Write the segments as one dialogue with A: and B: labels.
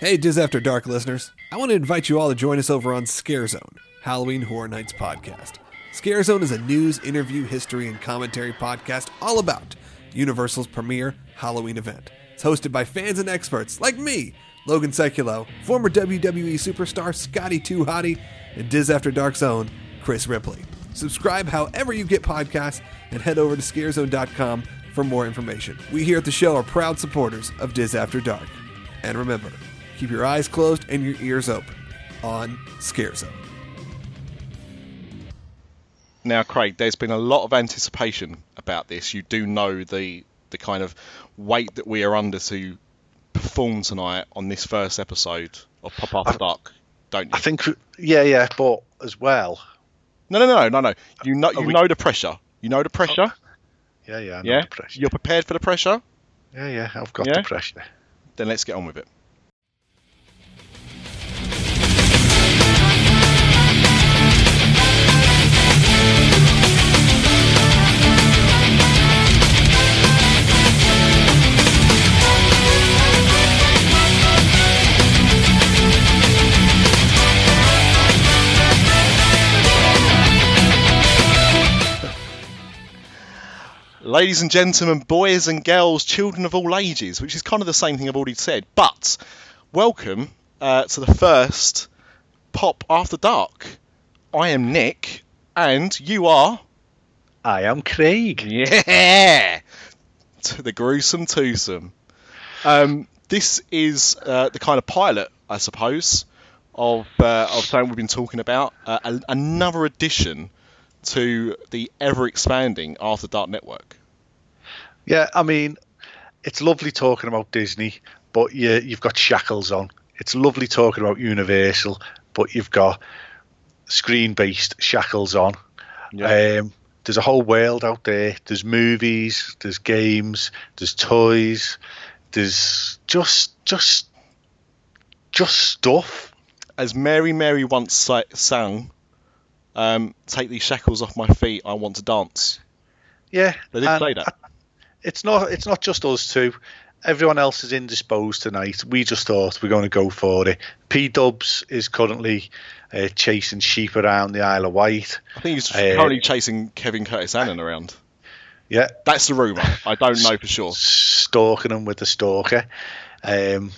A: Hey, Diz After Dark listeners. I want to invite you all to join us over on Scare Zone, Halloween Horror Nights podcast. Scare Zone is a news, interview, history, and commentary podcast all about Universal's premier Halloween event. It's hosted by fans and experts like me, Logan Sekulow, former WWE superstar Scotty 2 Hotty, and Diz After Dark's own Chris Ripley. Subscribe however you get podcasts and head over to scarezone.com for more information. We here at the show are proud supporters of Diz After Dark. And remember, keep your eyes closed and your ears open on Scare Zone.
B: Now, Craig, there's been a lot of anticipation about this. You do know the the kind of weight that we are under to perform tonight on this first episode of Pop After Dark, don't you?
C: I think, yeah, yeah, but as well,
B: No, no, no, no, no. You know,
C: Are
B: you
C: we-
B: know the pressure. You know the pressure.
C: yeah, yeah, I know
B: yeah.
C: the pressure.
B: You're prepared for the pressure.
C: yeah, yeah, I've got
B: Yeah?
C: the pressure.
B: Then let's get on with it. Ladies and gentlemen, boys and girls, children of all ages, which is kind of the same thing I've already said. But welcome uh, to the first Pop After Dark. I am Nick, and you are.
C: I am Craig.
B: Yeah! To the gruesome twosome. Um, this is uh, the kind of pilot, I suppose, of, uh, of something we've been talking about. Uh, another addition to the ever expanding After Dark network.
C: Yeah, I mean, it's lovely talking about Disney, but you, you've got shackles on. It's lovely talking about Universal, but you've got screen-based shackles on. Um, there's a whole world out there. There's movies, there's games, there's toys, there's just just just stuff.
B: As Mary Mary once sang, um, take these shackles off my feet, I want to dance.
C: Yeah,
B: They did say that.
C: It's not it's not just us two. Everyone else is indisposed tonight. We just thought we're going to go for it. P Dubs is currently uh, chasing sheep around the Isle of Wight.
B: I think he's
C: Uh,
B: currently chasing Kevin Curtis Allen around.
C: Yeah,
B: That's the rumour. I don't know for sure.
C: stalking him with the stalker. Um,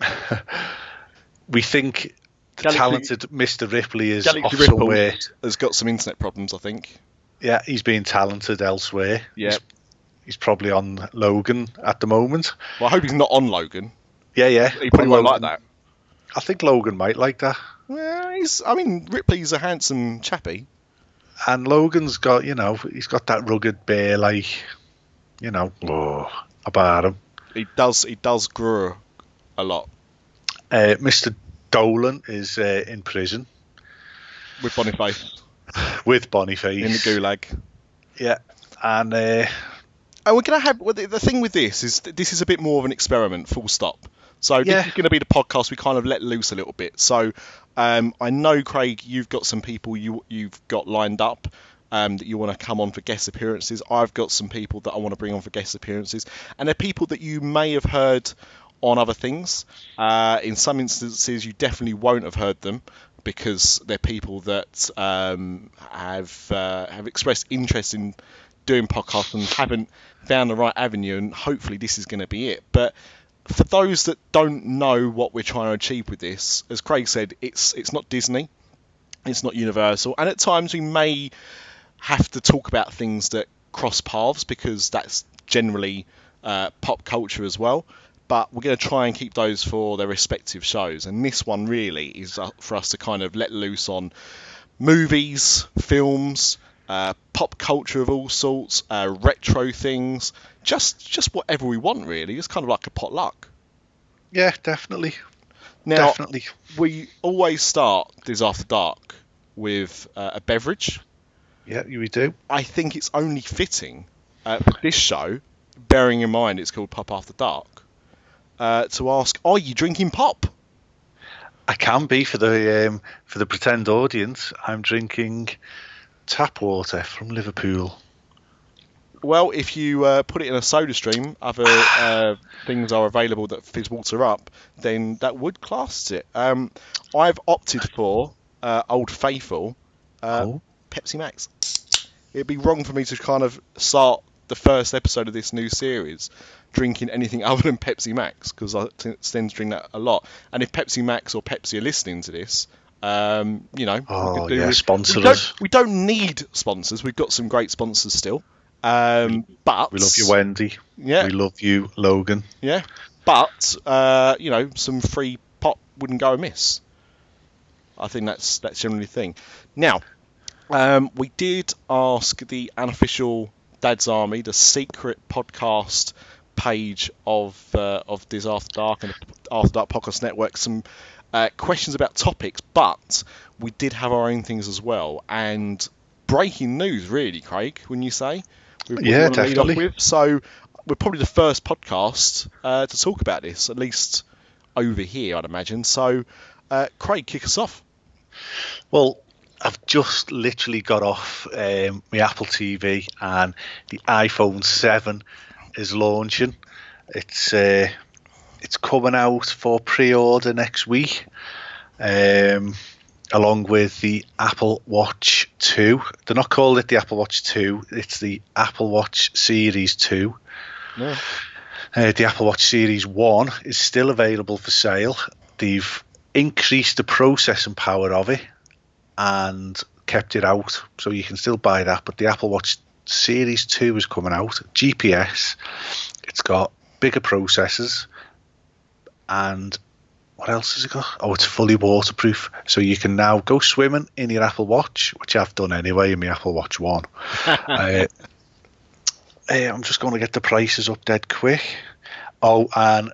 C: we think the
B: Galaxy-
C: talented Mr. Ripley is
B: Galaxy
C: off
B: Ripple
C: somewhere.
B: has got some internet problems, I think.
C: Yeah, he's being talented elsewhere.
B: Yeah.
C: He's, he's probably on Logan at the moment.
B: Well, I hope he's not on Logan.
C: Yeah, yeah.
B: He probably won't like that.
C: I think Logan might like that.
B: Well, he's. I mean, Ripley's a handsome chappy.
C: And Logan's got, you know, he's got that rugged bear, like, you know, oh, about him.
B: He does. He does grow a lot
C: Uh, Mr. Dolan is uh, in prison
B: with Boniface
C: with Boniface.
B: in the gulag.
C: Yeah. And uh,
B: And we're gonna have well, the, the thing with this is that this is a bit more of an experiment, full stop. So
C: Yeah.
B: this is going to be the podcast we kind of let loose a little bit. So um, I know Craig, you've got some people you you've got lined up um, that you want to come on for guest appearances. I've got some people that I want to bring on for guest appearances, and they're people that you may have heard on other things. Uh, in some instances, you definitely won't have heard them because they're people that um, have uh, have expressed interest in doing podcasts and haven't found the right avenue. And hopefully, this is going to be it. But for those that don't know what we're trying to achieve with this, as Craig said, it's it's not Disney, it's not Universal, and at times we may have to talk about things that cross paths because that's generally uh, pop culture as well. But we're going to try and keep those for their respective shows, and this one really is uh, for us to kind of let loose on movies, films, uh, pop culture of all sorts, uh, retro things, just just whatever we want really. It's kind of like a potluck.
C: yeah, definitely.
B: Now
C: definitely.
B: we always start this after dark with uh, a beverage.
C: Yeah, we do.
B: I think it's only fitting uh, for this show, bearing in mind it's called Pop After Dark, uh, to ask, are you drinking pop?
C: I can be for the um, for the pretend audience. I'm drinking tap water from Liverpool.
B: Well, if you uh, put it in a soda stream, other uh, things are available that fizz water up, then that would class it. Um, I've opted for uh, Old Faithful uh,
C: Oh.
B: Pepsi Max. It'd be wrong for me to kind of start the first episode of this new series drinking anything other than Pepsi Max because I t- tend to drink that a lot. And if Pepsi Max or Pepsi are listening to this, um, you know, we
C: Oh, yeah,
B: with-
C: sponsor
B: we don't, we don't need sponsors. We've got some great sponsors still. Um, but
C: We love you, Wendy.
B: Yeah,
C: We love you, Logan.
B: yeah. But uh, you know, some free pop wouldn't go amiss. I think that's that's generally the thing. Now, um, we did ask the unofficial Dad's Army, the secret podcast page of uh, of this After Dark and After Dark Podcast Network, some uh, questions about topics, but we did have our own things as well. And breaking news, really, Craig, when you say, we,
C: Yeah,
B: wanna lead off
C: definitely.
B: With. So we're probably the first podcast uh, to talk about this, at least over here, I'd imagine. So, uh, Craig, kick us off.
C: Well, I've just literally got off um, my Apple TV and the iPhone 7 is launching. It's uh, it's coming out for pre-order next week, um, along with the Apple Watch 2. They're not calling it the Apple Watch 2; it's the Apple Watch Series 2.
B: Yeah.
C: Uh, the Apple Watch Series 1 is still available for sale. They've increased the processing power of it and kept it out, so you can still buy that. But the Apple Watch Series 2 is coming out. GPS. It's got bigger processors and what else has it got? Oh, it's fully waterproof, so you can now go swimming in your Apple Watch, which I've done anyway in my Apple Watch One. uh, uh, I'm just going to get the prices up dead quick. Oh, and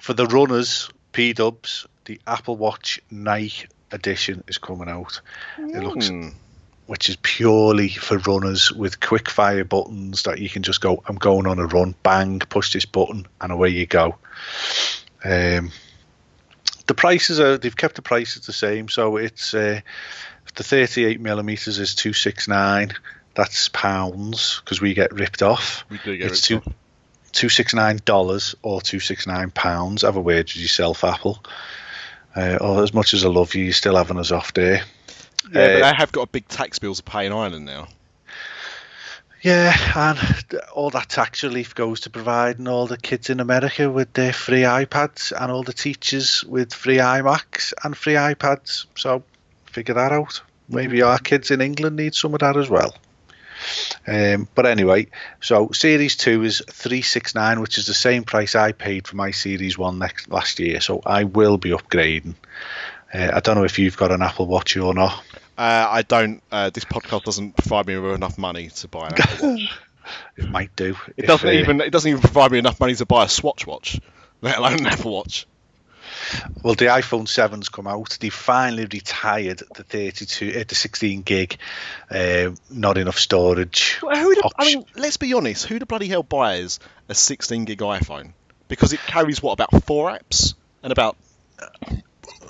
C: for the runners, P Dubs, the Apple Watch Night Edition is coming out. It looks,
B: Hmm.
C: Which is purely for runners with quick fire buttons that you can just go. I'm going on a run, bang, push this button, and away you go. Um, the prices are they've kept the prices the same, so it's uh, the 38 millimeters is 269. That's pounds because we get ripped off.
B: We do get
C: It's
B: ripped
C: two
B: off.
C: two six nine dollars or two six nine pounds. Have a word with yourself, Apple. Uh, or as much as I love you, you're still having us off there.
B: Yeah, but
C: Uh,
B: they have got a big tax bill to pay in Ireland now.
C: Yeah, and all that tax relief goes to providing all the kids in America with their free iPads and all the teachers with free iMacs and free iPads. So figure that out. Maybe our kids in England need some of that as well. Um, but anyway, so Series 2 is 369 which is the same price I paid for my Series 1 next, last year. So I will be upgrading. Uh, I don't know if you've got an Apple Watch or not.
B: Uh, I don't. Uh, this podcast doesn't provide me with enough money to buy an Apple Watch.
C: It might do.
B: It
C: if,
B: doesn't
C: uh,
B: even. It doesn't even provide me enough money to buy a Swatch watch, let alone an Apple Watch.
C: Well, the iPhone 7's come out. They finally retired the 32, uh, the 16 gig, uh, not enough storage.
B: Well, the, I mean, let's be honest. Who the bloody hell buys a 16 gig iPhone? Because it carries what about four apps and about.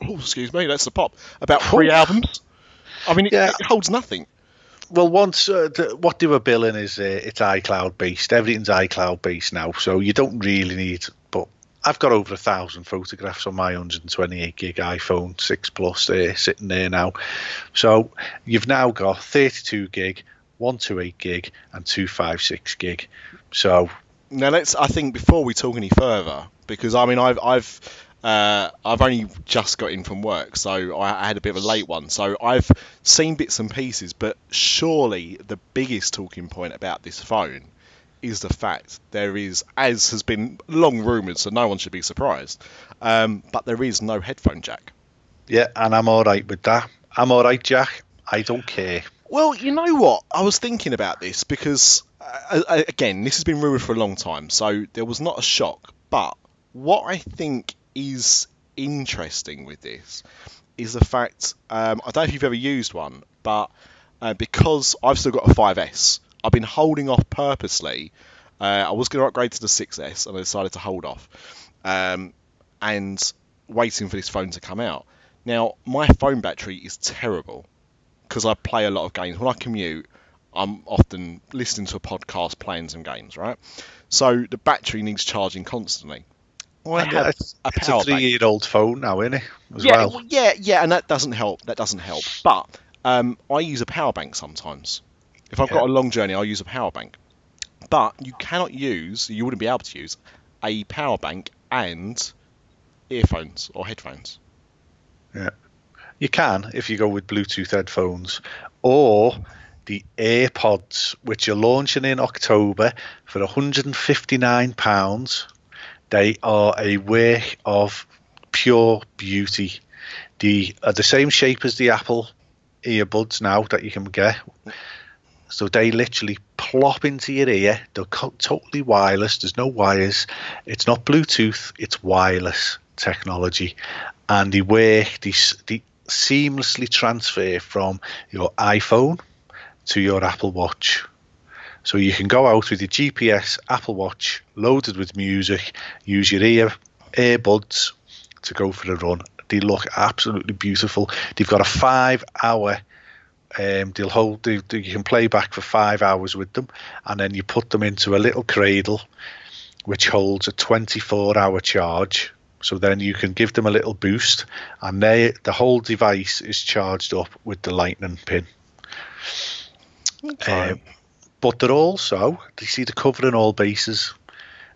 B: Oh, excuse me, that's the pop. About three albums. I mean, it,
C: Yeah.
B: it holds nothing.
C: Well, once uh, the, what they were billing is uh, it's iCloud based. Everything's iCloud based now, so you don't really need. But I've got over a thousand photographs on my 128 gig iPhone 6 Plus there sitting there now. So you've now got 32 gig, 128 gig, and 256 gig. So
B: Now let's. I think before we talk any further, because I mean, I've I've uh, I've only just got in from work, so I, I had a bit of a late one. So I've seen bits and pieces, but surely the biggest talking point about this phone is the fact there is, as has been long rumoured, so no one should be surprised, um, but there is no headphone jack.
C: yeah, and I'm all right with that. I'm all right, Jack. I don't care.
B: Well, you know what? I was thinking about this because, uh, uh, again, this has been rumoured for a long time, so there was not a shock. But what I think is interesting with this is the fact um, I don't know if you've ever used one, but uh, because I've still got a 5S, I've been holding off purposely. Uh, I was going to upgrade to the 6S, and I decided to hold off, um, and waiting for this phone to come out. Now, my phone battery is terrible because I play a lot of games. When I commute, I'm often listening to a podcast, playing some games, right? So the battery needs charging constantly. Have
C: it's,
B: a
C: it's a three-year-old phone now, isn't it? As
B: yeah,
C: well.
B: yeah, yeah, and that doesn't help. That doesn't help. But um, I use a power bank sometimes. If I've got a long journey, I'll use a power bank. But you cannot use, you wouldn't be able to use a power bank and earphones or headphones.
C: Yeah, you can if you go with Bluetooth headphones or the AirPods, which are launching in October for £159. They are a work of pure beauty. They are uh, the same shape as the Apple earbuds now that you can get. So they literally plop into your ear. They're totally wireless. There's no wires. It's not Bluetooth. It's wireless technology, and they work. They, they seamlessly transfer from your iPhone to your Apple Watch. So you can go out with your GPS Apple Watch loaded with music, use your ear earbuds to go for a run. They look absolutely beautiful. They've got a five hour um, they'll hold they, they, you can play back for five hours with them and then you put them into a little cradle which holds a 24 hour charge so then you can give them a little boost and they the whole device is charged up with the lightning pin um, but they're also you see they're covering all bases.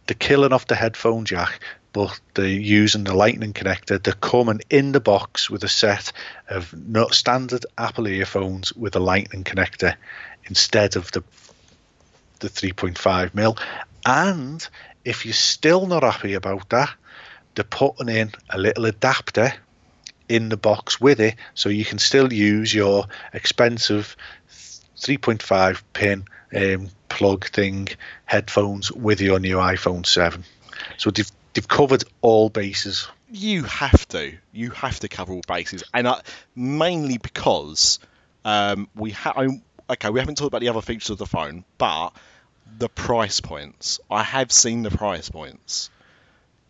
C: They're killing off the headphone jack but they're using the lightning connector. They're coming in the box with a set of standard apple earphones with a lightning connector instead of the the 3.5 mil. And if you're still not happy about that they're putting in a little adapter in the box with it so you can still use your expensive 3.5 pin um, plug thing headphones with your new iPhone 7 so they've they've covered all bases
B: You have to. You have to cover all bases, and uh, mainly because um, we have. Okay, we haven't talked about the other features of the phone, but the price points. I have seen the price points.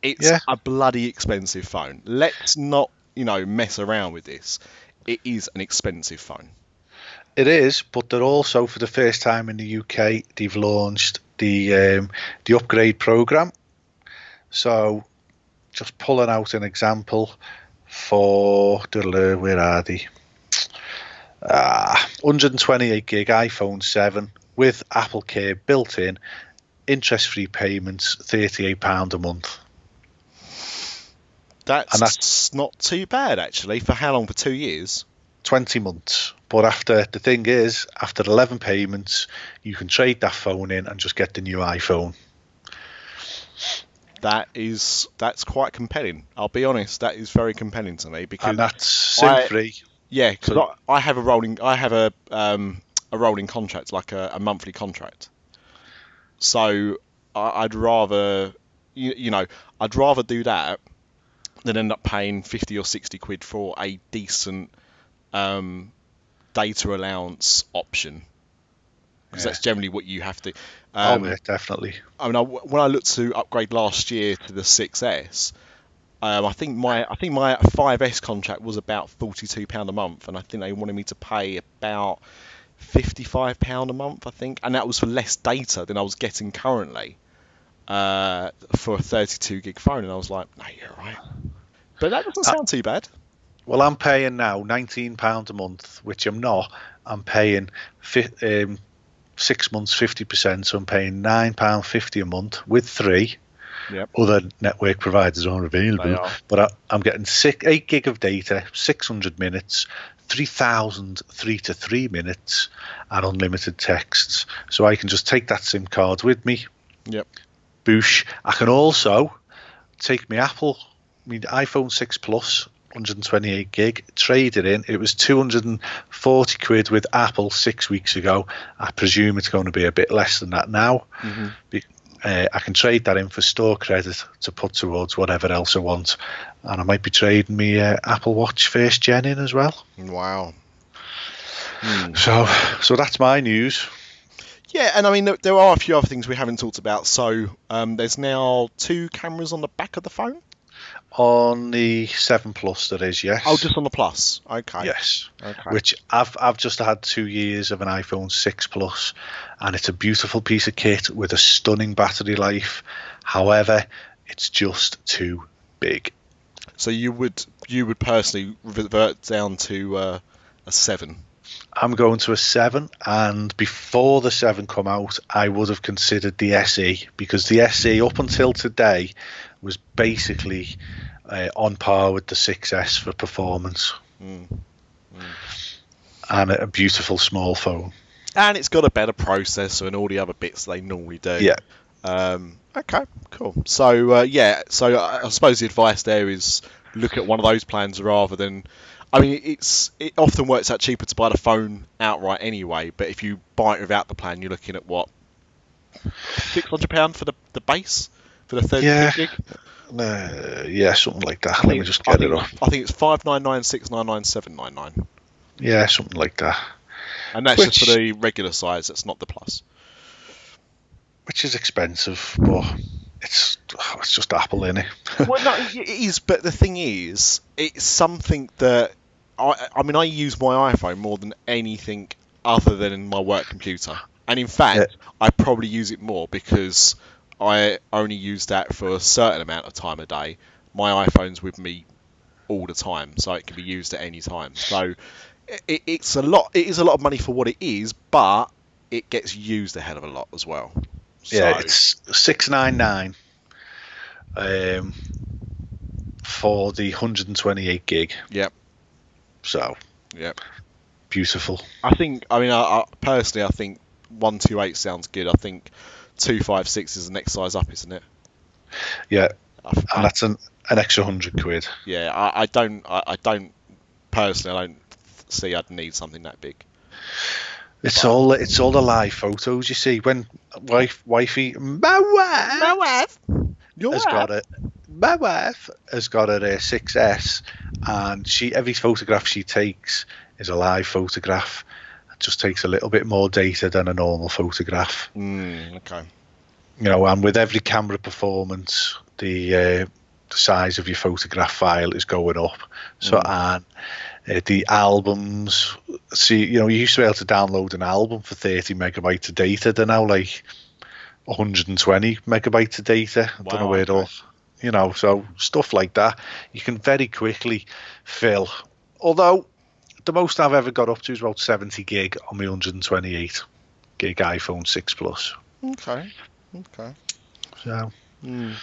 B: It's
C: Yeah.
B: a bloody expensive phone. Let's not, you know, mess around with this. It is an expensive phone.
C: It is, but they're also for the first time in the UK they've launched the um, the upgrade program. So, just pulling out an example for where are they? Ah, 128 gig iPhone 7 with Apple Care built in, interest-free payments, 38 pound a month.
B: That's,
C: And that's-
B: not too bad actually. For how long? For two years.
C: 20 months. But after the thing is, after 11 payments, you can trade that phone in and just get the new iPhone.
B: That is that's quite compelling. I'll be honest. That is very compelling to me because
C: And that's SIM free.
B: Yeah, because
C: So-
B: I, I have a rolling, I have a um, a rolling contract, like a, a monthly contract. So I, I'd rather, you, you know, I'd rather do that than end up paying fifty or sixty quid for a decent um, data allowance option. Because
C: Yeah.
B: that's generally what you have to.
C: Oh,
B: Um,
C: yeah, definitely.
B: I mean, I, when I looked to upgrade last year to the 6S, um, I think my I think my 5S contract was about 42 pound a month, and I think they wanted me to pay about 55 pound a month, I think, and that was for less data than I was getting currently uh, for a 32 gig phone, and I was like, no, you're right. But that doesn't sound too bad.
C: Well, I'm paying now £19 a month, which I'm not. I'm paying fi- um, six months, 50%, so I'm paying £9.50 a month with three.
B: Yep.
C: Other network providers are available,
B: are.
C: but I, I'm getting six, 8 gig of data, 600 minutes, 3,000 3 to 3 minutes, and unlimited texts. So I can just take that SIM card with me,
B: Yep.
C: boosh. I can also take my Apple, my iPhone 6 Plus, 128 gig, traded in. It was 240 quid with Apple six weeks ago. I presume it's going to be a bit less than that now.
B: Mhm.
C: Be- uh, I can trade that in for store credit to put towards whatever else I want. And I might be trading me uh, Apple Watch first gen in as well.
B: Wow. Hmm.
C: So, so that's my news.
B: Yeah, and I mean there, there are a few other things we haven't talked about. So um, there's now two cameras on the back of the phone.
C: On the seven plus, that is yes.
B: Oh, just on the plus. Okay.
C: yes.
B: Okay.
C: Which I've I've just had two years of an iPhone six plus, and it's a beautiful piece of kit with a stunning battery life. However, it's just too big.
B: So you would you would personally revert down to uh, a seven.
C: I'm going to a seven, and before the seven come out, I would have considered the SE because the SE up until today was basically uh, on par with the 6S for performance,
B: Mm.
C: and a beautiful small phone.
B: And it's got a better processor and all the other bits they normally do.
C: Yeah,
B: Um, okay, cool. So uh, yeah, so I, I suppose the advice there is look at one of those plans rather than. I mean, it's it often works out cheaper to buy the phone outright anyway. But if you buy it without the plan, you're looking at what six hundred pound for the the base for the thirty
C: Yeah.
B: gig.
C: uh, yeah, something like that.
B: I
C: Let
B: think-
C: me just get it
B: think-
C: up.
B: I think it's five nine nine six nine nine seven nine nine,
C: Yeah, something like that.
B: and that's just for the regular size. That's not the plus.
C: Which is expensive, but it's oh, it's just Apple in it.
B: well, no, it is. But the thing is, it's something that I. I mean, I use my iPhone more than anything other than in my work computer, and in fact, I probably use it more because I only use that for a certain amount of time a day. My iPhone's with me all the time, so it can be used at any time. So it, it's a lot. It is a lot of money for what it is, but it gets used a hell of a lot as well.
C: Yeah,
B: So-
C: it's six nine nine. Um, for the 128 gig.
B: Yep.
C: So
B: Yep.
C: beautiful.
B: I think. I mean, I, I, personally, I think one two eight sounds good. I think two five six is the next size up, isn't it?
C: Yeah,
B: I,
C: and that's an, an extra hundred quid.
B: yeah, I, I don't. I, I don't personally. I don't see I'd need something that big.
C: It's all it's all the live photos you see when wife wifey my wife my
B: wife. Your
C: has got it. My wife has got a uh, 6S, and she every photograph she takes is a live photograph. It just takes a little bit more data than a normal photograph.
B: Mm, okay.
C: you know, and with every camera performance, the uh, the size of your photograph file is going up. So, and uh, the albums, see, you know, you used to be able to download an album for 30 megabytes of data. They're now like 120 megabytes of data. I don't know
B: Wow,
C: where it all, you know, so stuff like that. You can very quickly fill. Although the most I've ever got up to is about 70 gig on my 128 gig iPhone 6 Plus.
B: Okay. Okay.
C: So.
B: Mm.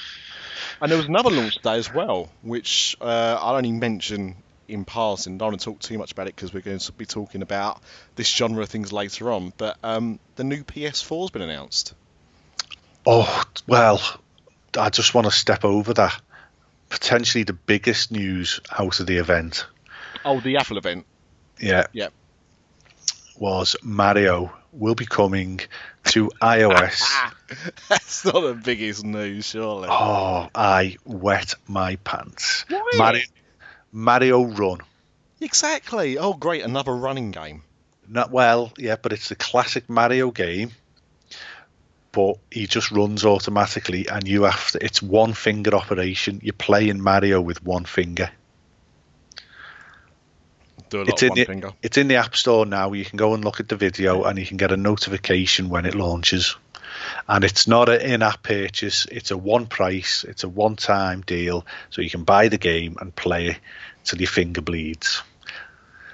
B: And there was another launch today as well, which uh, I'll only mention in passing. Don't want to talk too much about it because we're going to be talking about this genre of things later on. But um, the new PS4 has been announced.
C: Oh, well, I just want to step over that. Potentially the biggest news out of the event,
B: Oh, the Apple event.
C: Yeah,
B: Yep.
C: was Mario will be coming to iOS.
B: That's not the biggest news, surely.
C: oh, I wet my pants.
B: Why?
C: Mario, Mario Run.
B: Exactly. Oh, great. Another running game.
C: Not well, yeah, but it's the classic Mario game. But he just runs automatically, and you have to. It's one finger operation. You're playing Mario with one finger.
B: Do a lot
C: It's in the-
B: finger.
C: It's in the App Store now. You can go and look at the video, and you can get a notification when it launches. And it's not an in-app purchase; it's a one price, it's a one-time deal, so you can buy the game and play it till your finger bleeds.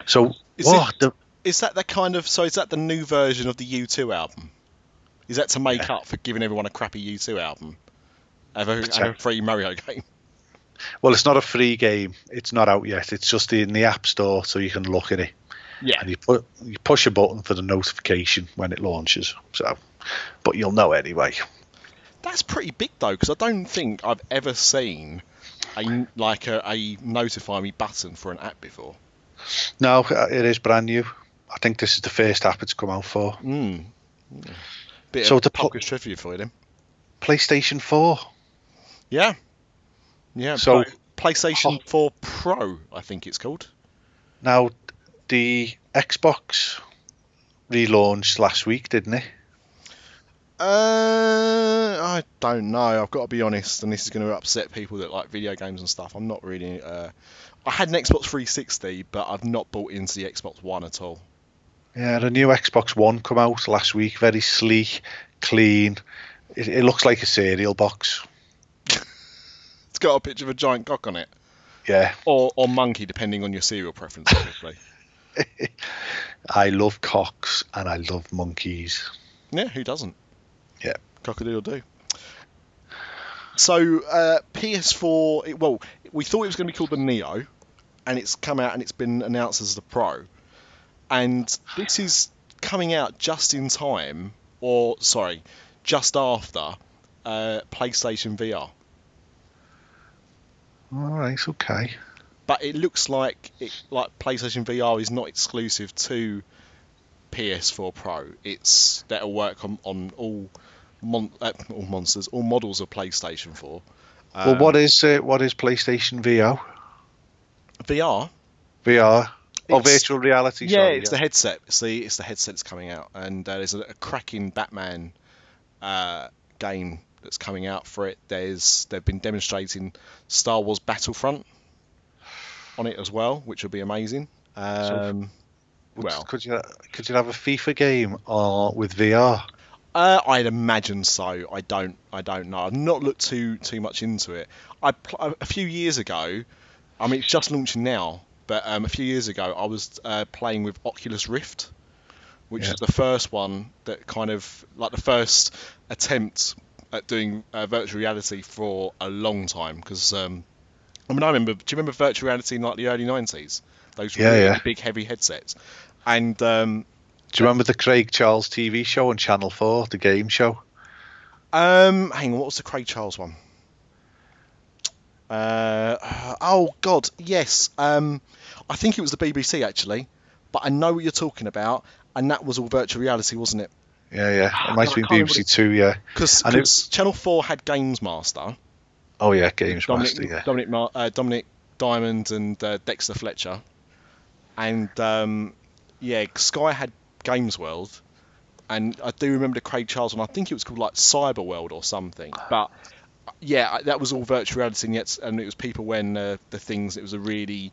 C: So,
B: Is
C: what?
B: it-
C: the,
B: Is that the kind of. So is that the new version of the U2 album? Is that to make up for giving everyone a crappy U2 album? Have a, have a free Mario game?
C: Well, it's not a free game. It's not out yet. It's just in the App Store, so you can look at it.
B: Yeah.
C: And you put you push a button for the notification when it launches. So, but you'll know anyway.
B: That's pretty big though, because I don't think I've ever seen a like a, a notify me button for an app before.
C: No, uh, it is brand new. I think this is the first app it's come out for.
B: Mm. Bit
C: So
B: of
C: to
B: Pockett's trivia for you then.
C: PlayStation 4.
B: Yeah. Yeah.
C: So-
B: Play- PlayStation 4 Pro, I think it's called.
C: Now, the Xbox relaunched last week, didn't it?
B: Uh, I don't know. I've got to be honest, and this is going to upset people that like video games and stuff. I'm not really. Uh, I had an Xbox 360, but I've not bought into the Xbox One at all.
C: Yeah, the new Xbox One come out last week. Very sleek, clean. It, it looks like a cereal box.
B: It's got a picture of a giant cock on it,
C: Yeah,
B: or or monkey, depending on your cereal preference, obviously.
C: I love cocks and I love monkeys.
B: yeah, who doesn't?
C: Yeah.
B: Cockadoo do. So uh, PS4, it, well, we thought it was going to be called the Neo, and it's come out and it's been announced as the Pro, and this is coming out just in time, or sorry, just after uh, PlayStation VR.
C: All right, it's okay.
B: But it looks like it, like PlayStation VR is not exclusive to PS4 Pro. It's that'll work on, on all mon- uh, all monsters, all models of PlayStation 4.
C: well,
B: Um,
C: what is uh, what is PlayStation VR?
B: VR?
C: VR or
B: It's-
C: virtual reality?
B: Yeah,
C: sorry,
B: it's the headset. It's the it's the headset that's coming out, and uh, there's a, a cracking Batman uh, game that's coming out for it. There's they've been demonstrating Star Wars Battlefront on it as well, which will be amazing. Um,
C: Would-
B: well,
C: could you could you have a FIFA game or with VR?
B: Uh, I'd imagine so. I don't. I don't know. I've not looked too too much into it. I pl- a few years ago. I mean, it's just launching now, but um, a few years ago, I was uh, playing with Oculus Rift, which
C: Yeah.
B: is the first one that kind of like the first attempt at doing uh, virtual reality for a long time. Because um, I mean, I remember. Do you remember virtual reality in like the early '90s? Those
C: Yeah,
B: really
C: yeah.
B: big, heavy headsets. And um,
C: Do you remember the Craig Charles TV show on Channel Four, the game show?
B: Um, hang on, what was the Craig Charles one? Uh, oh God, yes. Um, I think it was the BBC actually, but I know what you're talking about, and that was all virtual reality, wasn't it?
C: Yeah, yeah.
B: Ah,
C: It might have been BBC Two. Yeah.
B: Because
C: it-
B: Channel Four had Games Master,
C: Oh yeah, Games
B: Dominic
C: Master. Yeah.
B: Dominic, Ma- uh, Dominic Diamond and uh, Dexter Fletcher, and um, yeah, Sky had Games World, and I do remember the Craig Charles one. I think it was called like Cyber World or something, but yeah, that was all virtual reality, and yet and it was people when uh, the things. It was a really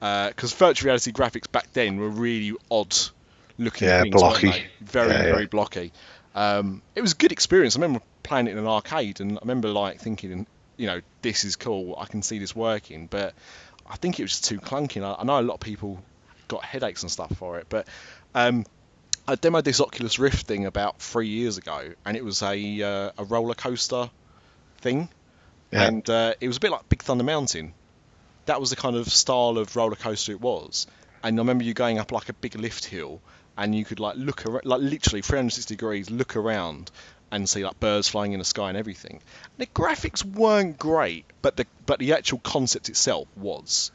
B: because virtual reality graphics back then were really odd looking
C: Yeah, blocky.
B: they? very
C: Yeah, yeah.
B: very blocky. Um, it was a good experience. I remember playing it in an arcade, and I remember like thinking, you know, this is cool. I can see this working, but I think it was just too clunky. And I, I know a lot of people got headaches and stuff for it, but um, I demoed this Oculus Rift thing about three years ago, and it was a uh, a roller coaster thing,
C: Yeah.
B: and uh, it was a bit like Big Thunder Mountain. That was the kind of style of roller coaster it was, and I remember you going up like a big lift hill, and you could like look around, like literally 360 degrees, look around, and see like birds flying in the sky and everything. And The graphics weren't great, but the but the actual concept itself was,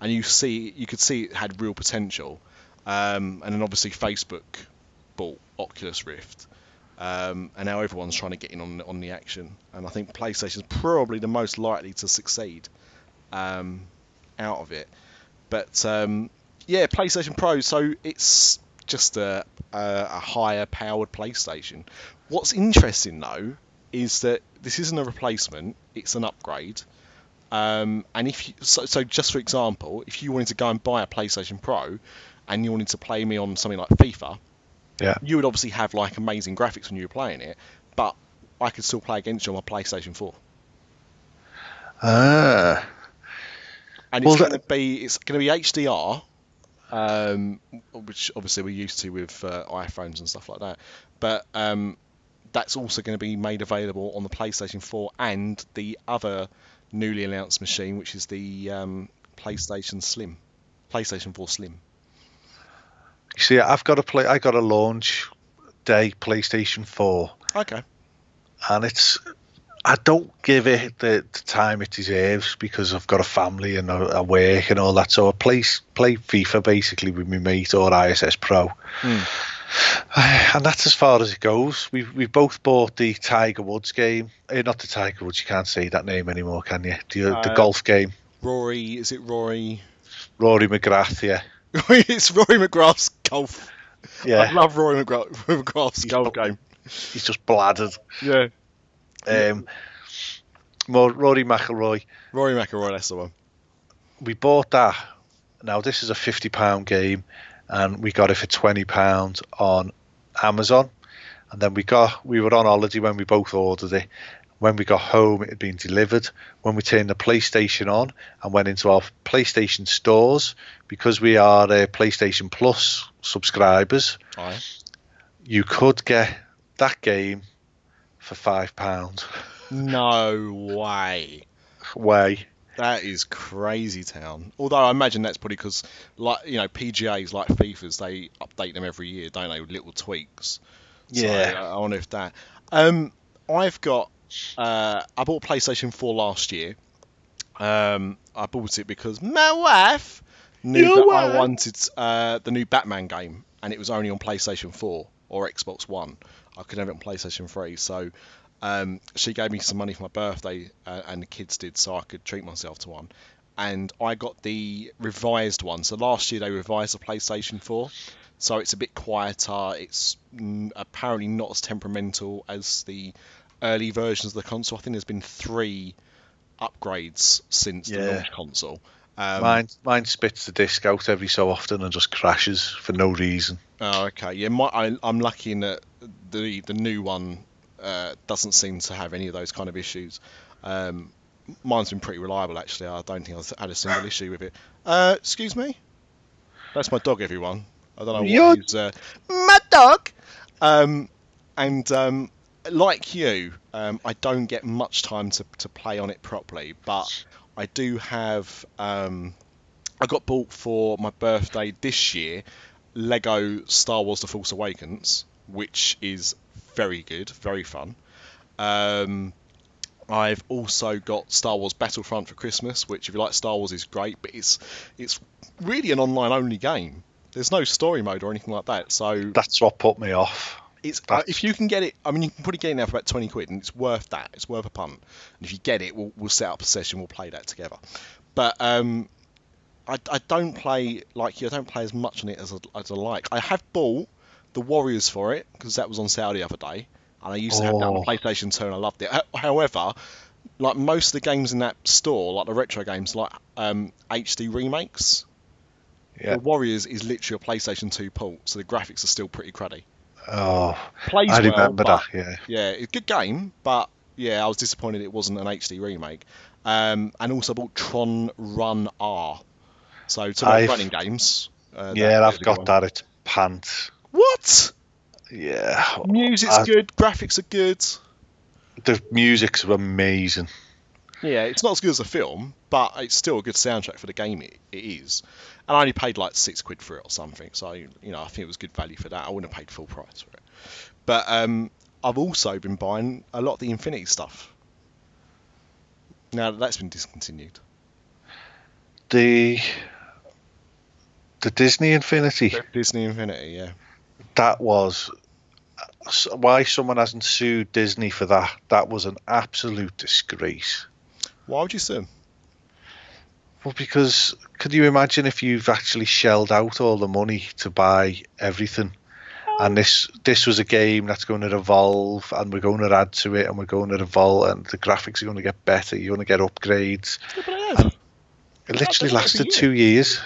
B: and you see you could see it had real potential. Um, and then obviously Facebook bought Oculus Rift, um, and now everyone's trying to get in on on the action. And I think PlayStation's probably the most likely to succeed um, out of it. But um, yeah, PlayStation Pro. So it's just a, a, a higher powered PlayStation. What's interesting though is that this isn't a replacement; it's an upgrade. Um, and if you, so, so, just for example, if you wanted to go and buy a PlayStation Pro, and you wanted to play me on something like FIFA,
C: Yeah.
B: you would obviously have like amazing graphics when you were playing it, but I could still play against you on my PlayStation 4.
C: Ah.
B: and it's
C: that-
B: going to be it's going to be HDR, um, which obviously we're used to with uh, iPhones and stuff like that. But um, that's also going to be made available on the PlayStation 4 and the other newly announced machine, which is the um, PlayStation Slim, PlayStation 4 Slim.
C: You see, I've got a play. I got a launch day PlayStation Four,
B: Okay.
C: and it's. I don't give it the, the time it deserves because I've got a family and a, a work and all that. So I play play FIFA basically with my mate or ISS Pro, and that's as far as it goes. We we both bought the Tiger Woods game. Eh, not the Tiger Woods. You can't say that name anymore, can you? The, the
B: Uh,
C: golf game.
B: Rory, is it Rory?
C: Rory McGrath. Yeah.
B: it's Rory McGrath's golf.
C: Yeah, I
B: love Rory McGrath, McGrath's golf game.
C: he's just bladdered.
B: Yeah.
C: Um, Rory McIlroy.
B: Rory McIlroy, that's the one.
C: We bought that. Now this is a fifty pound game, and we got it for twenty pounds on Amazon. And then we got we were on holiday when we both ordered it. When we got home, it had been delivered. When we turned the PlayStation on and went into our PlayStation stores, because we are uh, PlayStation Plus subscribers,
B: Aye.
C: you could get that game for five pounds.
B: No way.
C: Way.
B: That is crazy town. Although I imagine that's probably because, like you know, PGA's like FIFA's, they update them every year, don't they? With little tweaks. So,
C: Yeah.
B: I wonder if that. Um, I've got. Uh, I bought PlayStation 4 last year. Um, I bought it because my wife knew
C: Your
B: that
C: wife?
B: I wanted uh, the new Batman game, and it was only on PlayStation 4 or Xbox One. I could have it on PlayStation 3, so um, she gave me some money for my birthday, uh, and the kids did, so I could treat myself to one. And I got the revised one. So last year they revised the PlayStation 4, so it's a bit quieter. It's apparently not as temperamental as the early versions of the console. I think there's been three upgrades since the launch console. Um,
C: mine mine spits the disc out every so often and just crashes for no reason.
B: Oh, okay. Yeah, my, I, I'm lucky in that the the new one uh, doesn't seem to have any of those kind of issues. Um, mine's been pretty reliable actually. I don't think I've had a single issue with it. Uh, excuse me. That's my dog, everyone. I don't know what he's. Uh, my dog. Um, and um, like you, um, I don't get much time to, to play on it properly, but I do have. Um, I got bought for my birthday this year Lego Star Wars: The Force Awakens, which is very good, very fun. Um, I've also got Star Wars Battlefront for Christmas, which if you like Star Wars is great, but it's it's really an online only game. There's no story mode or anything like that, so
C: That's what put me off.
B: it's uh, if you can get it. I mean, you can probably get it now for about twenty quid, and it's worth that. It's worth a punt. And if you get it, we'll, we'll set up a session. We'll play that together. But um, I, I don't play like you. I don't play as much on it as I, as I like. I have bought the Warriors for it because that was on sale the other day, and I used to have that on
C: Oh.
B: PlayStation 2, and I loved it. However, like most of the games in that store, like the retro games, like um, HD remakes,
C: Yeah.
B: the Warriors is literally a PlayStation 2 port, so the graphics are still pretty cruddy.
C: Oh,
B: Plays
C: I remember that. Yeah.
B: yeah, it's a good game, but yeah, I was disappointed it wasn't an HD remake. Um, and also bought Tron Run R. So to running games. Uh,
C: yeah, I've got
B: one.
C: that. It's pants.
B: What?
C: Yeah.
B: Music's
C: I-
B: good, graphics are good.
C: The music's amazing.
B: Yeah, it's not as good as a film, but it's still a good soundtrack for the game. It, it is, and I only paid like six quid for it or something. So you know, I think it was good value for that. I wouldn't have paid full price for it. But um, I've also been buying a lot of the Infinity stuff. Now that that's been discontinued.
C: The the Disney Infinity.
B: Disney Infinity, yeah.
C: That was why someone hasn't sued Disney for that. That was an absolute disgrace.
B: Why would you sue?
C: Well, because could you imagine if you've actually shelled out all the money to buy everything, and this this was a game that's going to evolve, and we're going to add to it, and we're going to evolve, and the graphics are going to get better. You're going to get upgrades.
B: Yeah, but it.
C: It literally lasted
B: year.
C: two years.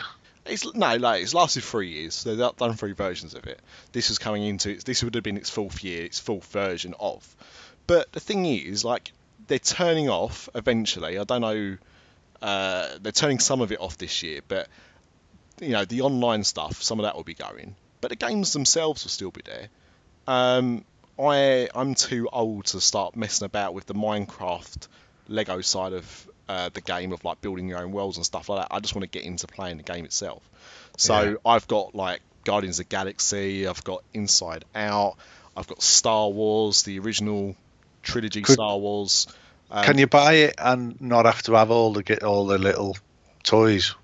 B: It's no, like it's lasted three years. They've done- three versions of it. This was coming into its. This would have been its fourth year, its fourth version of. But the thing is, like, they're turning off eventually. I don't know. Uh, they're turning some of it off this year, but you know, the online stuff, some of that will be going. But the games themselves will still be there. Um, I I'm too old to start messing about with the Minecraft Lego side of uh, the game of like building your own worlds and stuff like that. I just want to get into playing the game itself. So
C: Yeah.
B: I've got like Guardians of the Galaxy, I've got Inside Out, I've got Star Wars, the original trilogy
C: Could-
B: Star Wars. Um,
C: Can you buy it and not have to have all the get all the little toys?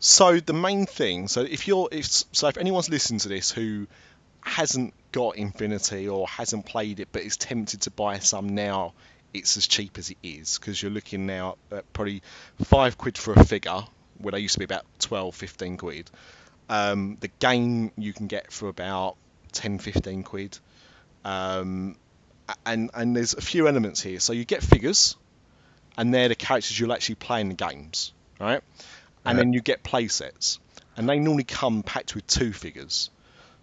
B: So the main thing, so if you're, if so, if anyone's listening to this who hasn't got Infinity or hasn't played it but is tempted to buy some now, it's as cheap as it is because you're looking now at probably five quid for a figure where they used to be about 12, 15 quid. Um, the game you can get for about 10, 15 quid. Um, and and there's a few elements here. So you get figures, and they're the characters you'll actually play in the games, right? And then you get play sets, and they normally come packed with two figures.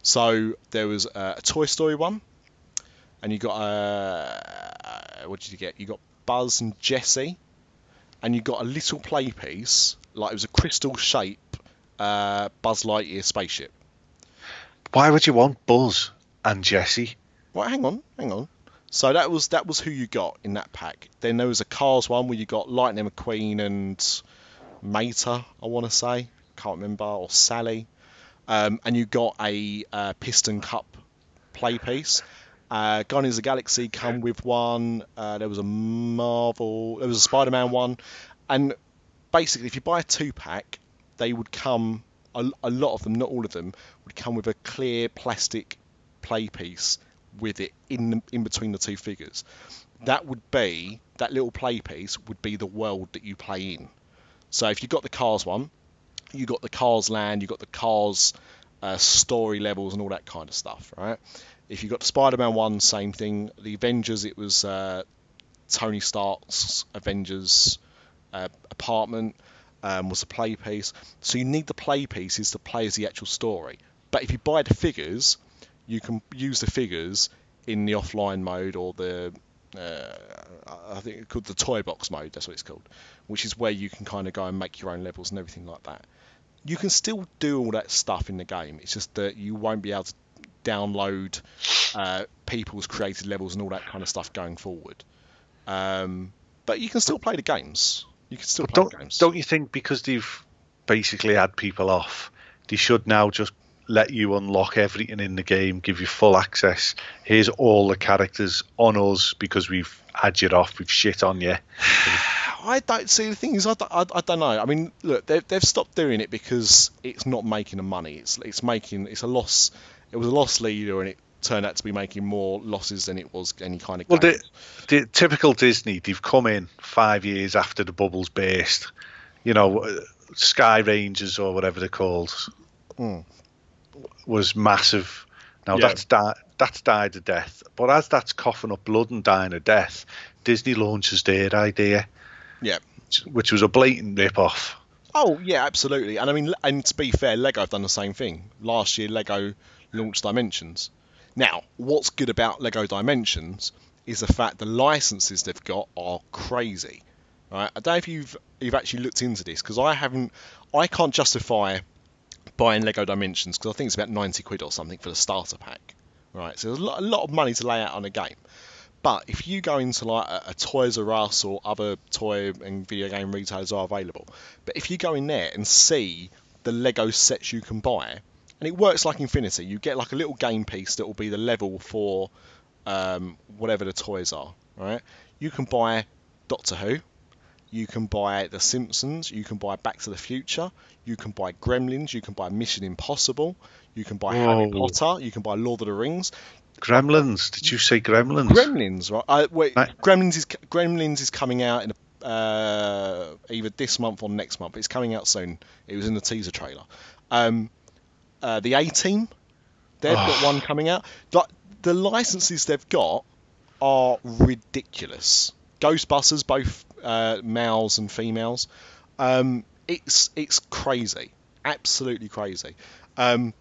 B: So there was uh, a Toy Story one, and you got uh, what did you get? You got Buzz and Jessie, and you got a little play piece, like it was a crystal shape uh, Buzz Lightyear spaceship.
C: Why would you want Buzz and Jessie?
B: Right, hang on, hang on. So that was that was who you got in that pack. Then there was a Cars one where you got Lightning McQueen and Mater, I want to say, can't remember, or Sally, um, and you got a uh, Piston Cup play piece. Uh, Guardians of the Galaxy come with one. Uh, there was a Marvel, there was a Spider-Man one, and basically, if you buy a two-pack, they would come. A, a lot of them, not all of them, would come with a clear plastic play piece with it in the, in between the two figures. That would be that little play piece would be the world that you play in. So if you got the Cars one, you got the Cars land, you got the Cars uh, story levels and all that kind of stuff, right? If you got Spider-Man one, same thing. The Avengers, it was uh, Tony Stark's Avengers uh, apartment um, was a play piece. So you need the play pieces to play as the actual story. But if you buy the figures, you can use the figures in the offline mode or the uh, I think it's called the toy box mode. That's what it's called, which is where you can kind of go and make your own levels and everything like that. You can still do all that stuff in the game. It's just that you won't be able to download uh, people's created levels and all that kind of stuff going forward. Um, but you can still play the games. You can still play games.
C: don't you think because they've basically had people off, they should now just let you unlock everything in the game, give you full access. Here's all the characters on us because we've had you off, we've shit on you.
B: I don't see the thing is I, don't- I, I don't know. I mean, look, they've, they've stopped doing it because it's not making the money. It's it's making it's a loss. It was a loss leader, and it turned out to be making more losses than it was any kind of.
C: Well, the, the typical Disney, they've come in five years after the bubbles burst. You know, uh, Skylanders or whatever they're called
B: Mm.
C: was massive. Now
B: Yeah.
C: that's di- that's died a death. But as that's coughing up blood and dying a death, Disney launches their idea,
B: Yeah.
C: which was a blatant rip off.
B: Oh yeah, absolutely. And I mean, and to be fair, Lego have done the same thing. Last year, Lego launched Dimensions. Now, what's good about Lego Dimensions is the fact the licenses they've got are crazy. Right? I don't know if you've you've actually looked into this because I haven't. I can't justify buying Lego Dimensions because I think it's about ninety quid or something for the starter pack. Right? So there's a lot, a lot of money to lay out on a game. But if you go into like a, a Toys R Us or other toy and video game retailers are available, but if you go in there and see the Lego sets you can buy, and it works like Infinity, you get like a little game piece that will be the level for um, whatever the toys are, right? You can buy Doctor Who, you can buy The Simpsons, you can buy Back to the Future, you can buy Gremlins, you can buy Mission Impossible, you can buy Harry
C: Whoa.
B: Potter, you can buy Lord of the Rings,
C: Gremlins? Did you say Gremlins?
B: Gremlins, right? Uh, wait,
C: Right.
B: Gremlins is Gremlins is coming out in a, uh, either this month or next month. It's coming out soon. It was in the teaser trailer. Um, uh, the A Team, they've got one coming out. The, the licenses they've got are ridiculous. Ghostbusters, both uh, males and females. Um, it's it's crazy, absolutely crazy. Um,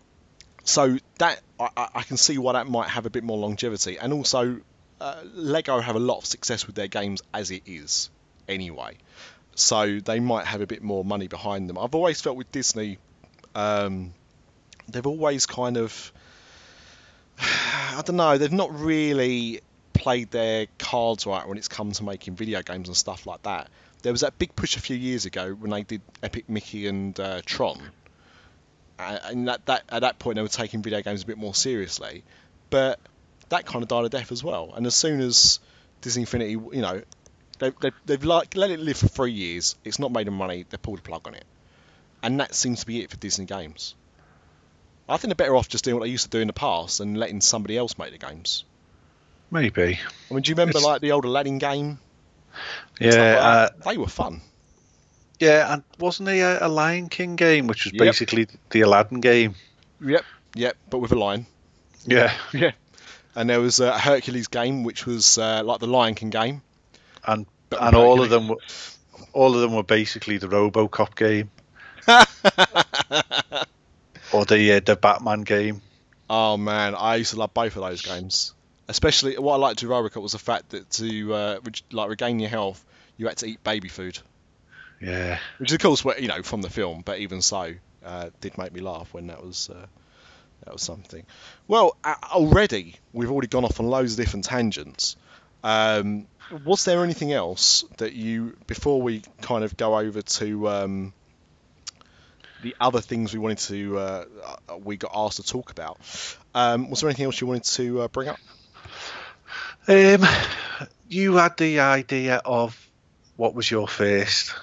B: so that I, I- I can see why that might have a bit more longevity, and also uh, Lego have a lot of success with their games as it is, anyway. So they might have a bit more money behind them. I've always felt with Disney, um, they've always kind of, I don't know, they've not really played their cards right when it's come to making video games and stuff like that. There was that big push a few years ago when they did Epic Mickey and uh, Tron, and that, that at that point they were taking video games a bit more seriously, but that kind of died a death as well. And as soon as Disney Infinity, you know, they, they, they've like let it live for three years. It's not made them money. They pulled the plug on it, and that seems to be it for Disney games. I think they're better off just doing what they used to do in the past and letting somebody else make the games.
C: Maybe.
B: I mean, do you remember
C: It's-
B: like the old Aladdin game?
C: Yeah.
B: Like
C: Uh,
B: they were fun.
C: yeah, and wasn't there a, a Lion King game, which was
B: Yep.
C: basically the Aladdin game?
B: Yep, yep, but with a line.
C: Yeah.
B: Yeah. and there was a Hercules game, which was uh, like the Lion King game.
C: and
B: But
C: and all of them were all of them were basically the RoboCop game or the uh, the Batman game.
B: Oh man, I used to love both of those games. Especially what I liked to Robocop was the fact that to uh, like regain your health, you had to eat baby food,
C: Yeah,
B: which is of course you know from the film, but even so, uh, did make me laugh when that was uh, that was something. Well, uh, already we've already gone off on loads of different tangents. Um, was there anything else that you before we kind of go over to um, the other things we wanted to uh, we got asked to talk about? Um, was there anything else you wanted to uh, bring up?
C: Um, you had the idea of what was your first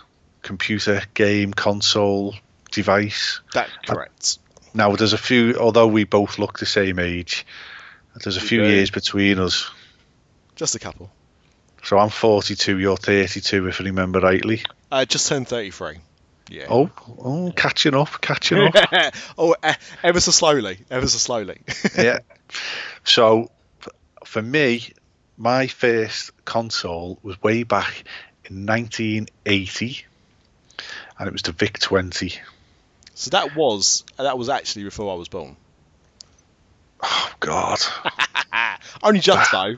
C: computer game console device.
B: That's correct.
C: Now there's a few, although we both look the same age, there's a few
B: do.
C: years between us.
B: Just a couple.
C: So I'm 42, you're 32, if I remember rightly.
B: Uh, just turned 33. Yeah.
C: Oh, oh, catching up, catching up.
B: oh, ever so slowly, ever so slowly.
C: yeah. So for me, my first console was way back in 1980, and it was the VIC 20.
B: so that was that was actually before I was born.
C: Oh God.
B: Only just though.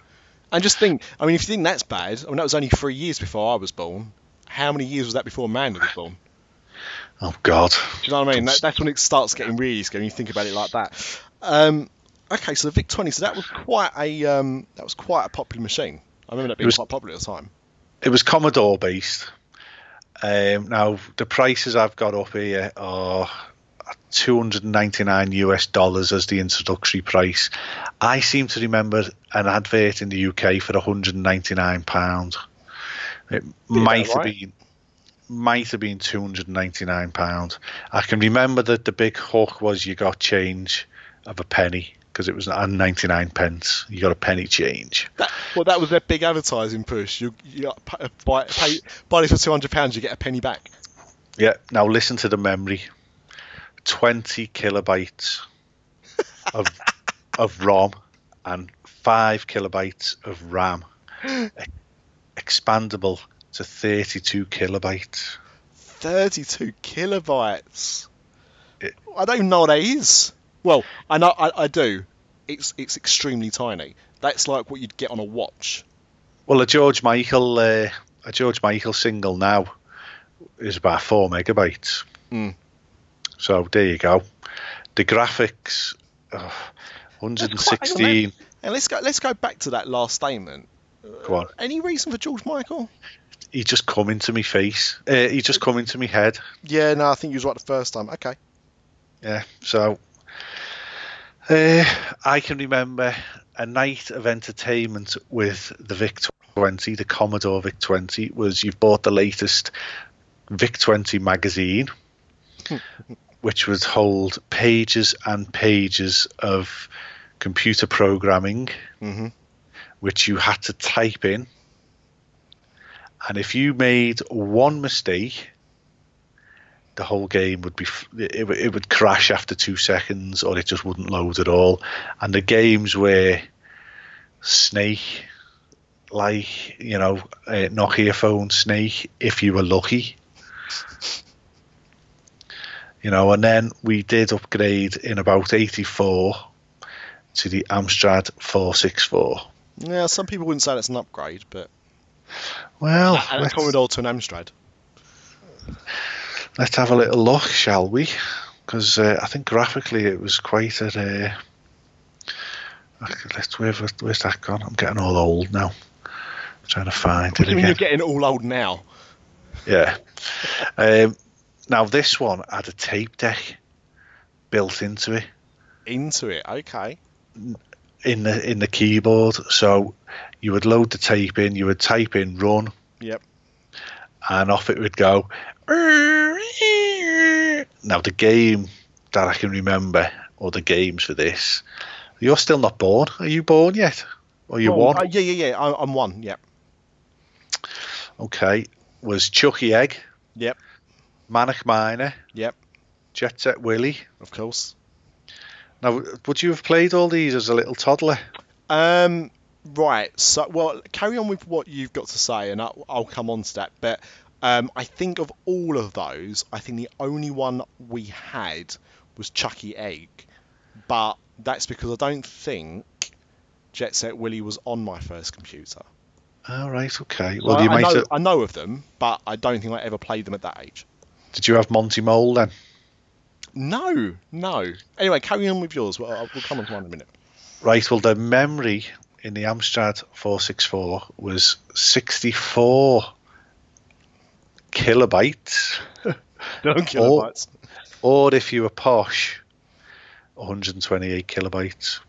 B: And just think, I mean, if you think that's bad, I mean, that was only three years before I was born. How many years was that before Amanda was born?
C: Oh God.
B: Do you know what I mean? That, that's when it starts getting really scary. When You think about it like that. Um, okay, so the VIC 20, so that was quite a um, that was quite a popular machine. I remember that being
C: was-
B: quite popular at the time.
C: It was Commodore based. Um, now the prices I've got up here are 299 US dollars as the introductory price. I seem to remember an advert in the UK for 199 pound. It might have been might have been 299 pound. I can remember that the big hook was you got change of a penny because it was and 99 pence. You got a penny change.
B: That, well, that was their big advertising push. You, you got uh, buy, pay, buy this for two hundred pounds, you get a penny back.
C: Yeah. Now listen to the memory. Twenty kilobytes of of ROM and five kilobytes of RAM, expandable to thirty-two kilobytes.
B: Thirty-two kilobytes.
C: It-
B: I don't even know what that is. Well, I know I, I do. It's it's extremely tiny. That's like what you'd get on a watch.
C: Well, a George Michael uh, a George Michael single now is about four megabytes.
B: Hmm.
C: So there you go. The graphics, uh, 116.
B: And let's go let's go back to that last statement.
C: Go on.
B: Any reason for George Michael?
C: He just come into me face. Uh, he just come into me head.
B: Yeah, no, I think you was right the first time. Okay.
C: Yeah, so uh, I can remember a night of entertainment with the VIC 20, the Commodore VIC 20, was you've bought the latest VIC 20 magazine, which would hold pages and pages of computer programming,
B: hmm
C: which you had to type in. And if you made one mistake, the whole game would be it, it would crash after two seconds or it just wouldn't load at all. And the games were snake like you know uh, nokia phone snake if you were lucky. You know and then we did upgrade in about 84 to the amstrad 464
B: Yeah, some people wouldn't say that's an upgrade, but
C: well
B: and a Commodore to an Amstrad.
C: let's have a little look shall we because uh, i think graphically it was quite a uh, let's where, where's that gone i'm getting all old now trying to find it
B: I mean,
C: again
B: you're getting all old now.
C: Yeah. Um, now this one had a tape deck built into it
B: Into it, okay.
C: In the in the keyboard, so you would load the tape in, you would type in run,
B: Yep.
C: and off it would go. Now the game that I can remember, or the games for this, you're still not born. Are you born yet? Or you
B: Oh,
C: one?
B: uh, yeah, yeah, yeah. I, I'm one. Yep.
C: Okay. Was Chuckie Egg,
B: Yep.
C: Manic Miner,
B: Yep.
C: Jet Set Willy.
B: Of course.
C: Now, would you have played all these as a little toddler?
B: Um, right. So, well, carry on with what you've got to say, and I'll, I'll come on to that. But um, I think of all of those, I think the only one we had was Chuckie Egg, but that's because I don't think Jet Set Willy was on my first computer.
C: All right, okay.
B: So
C: Well, you
B: I
C: might
B: know
C: have,
B: I know of them, but I don't think I ever played them at that age.
C: did you have Monty Mole then?
B: No, no. Anyway, carry on with yours. Well, I'll- we'll come on to one in a minute.
C: Right, well, the memory in the Amstrad 464 was 64 kilobytes,
B: No
C: kilobytes. or if you were posh, 128 kilobytes,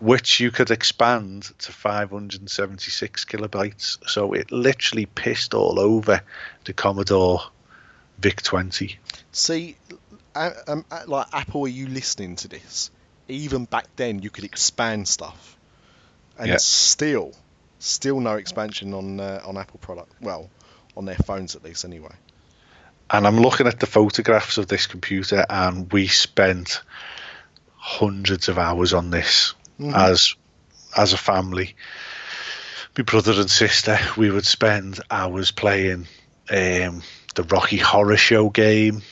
C: which you could expand to 576 kilobytes. So it literally pissed all over the Commodore VIC 20.
B: See, um, like Apple, are you listening to this? Even back then, you could expand stuff, and
C: Yeah.
B: still, still no expansion on uh, on Apple product. Well, on their phones at least, anyway.
C: and I'm looking at the photographs of this computer, and we spent hundreds of hours on this as as a family. My brother and sister, we would spend hours playing um, the Rocky Horror Show game,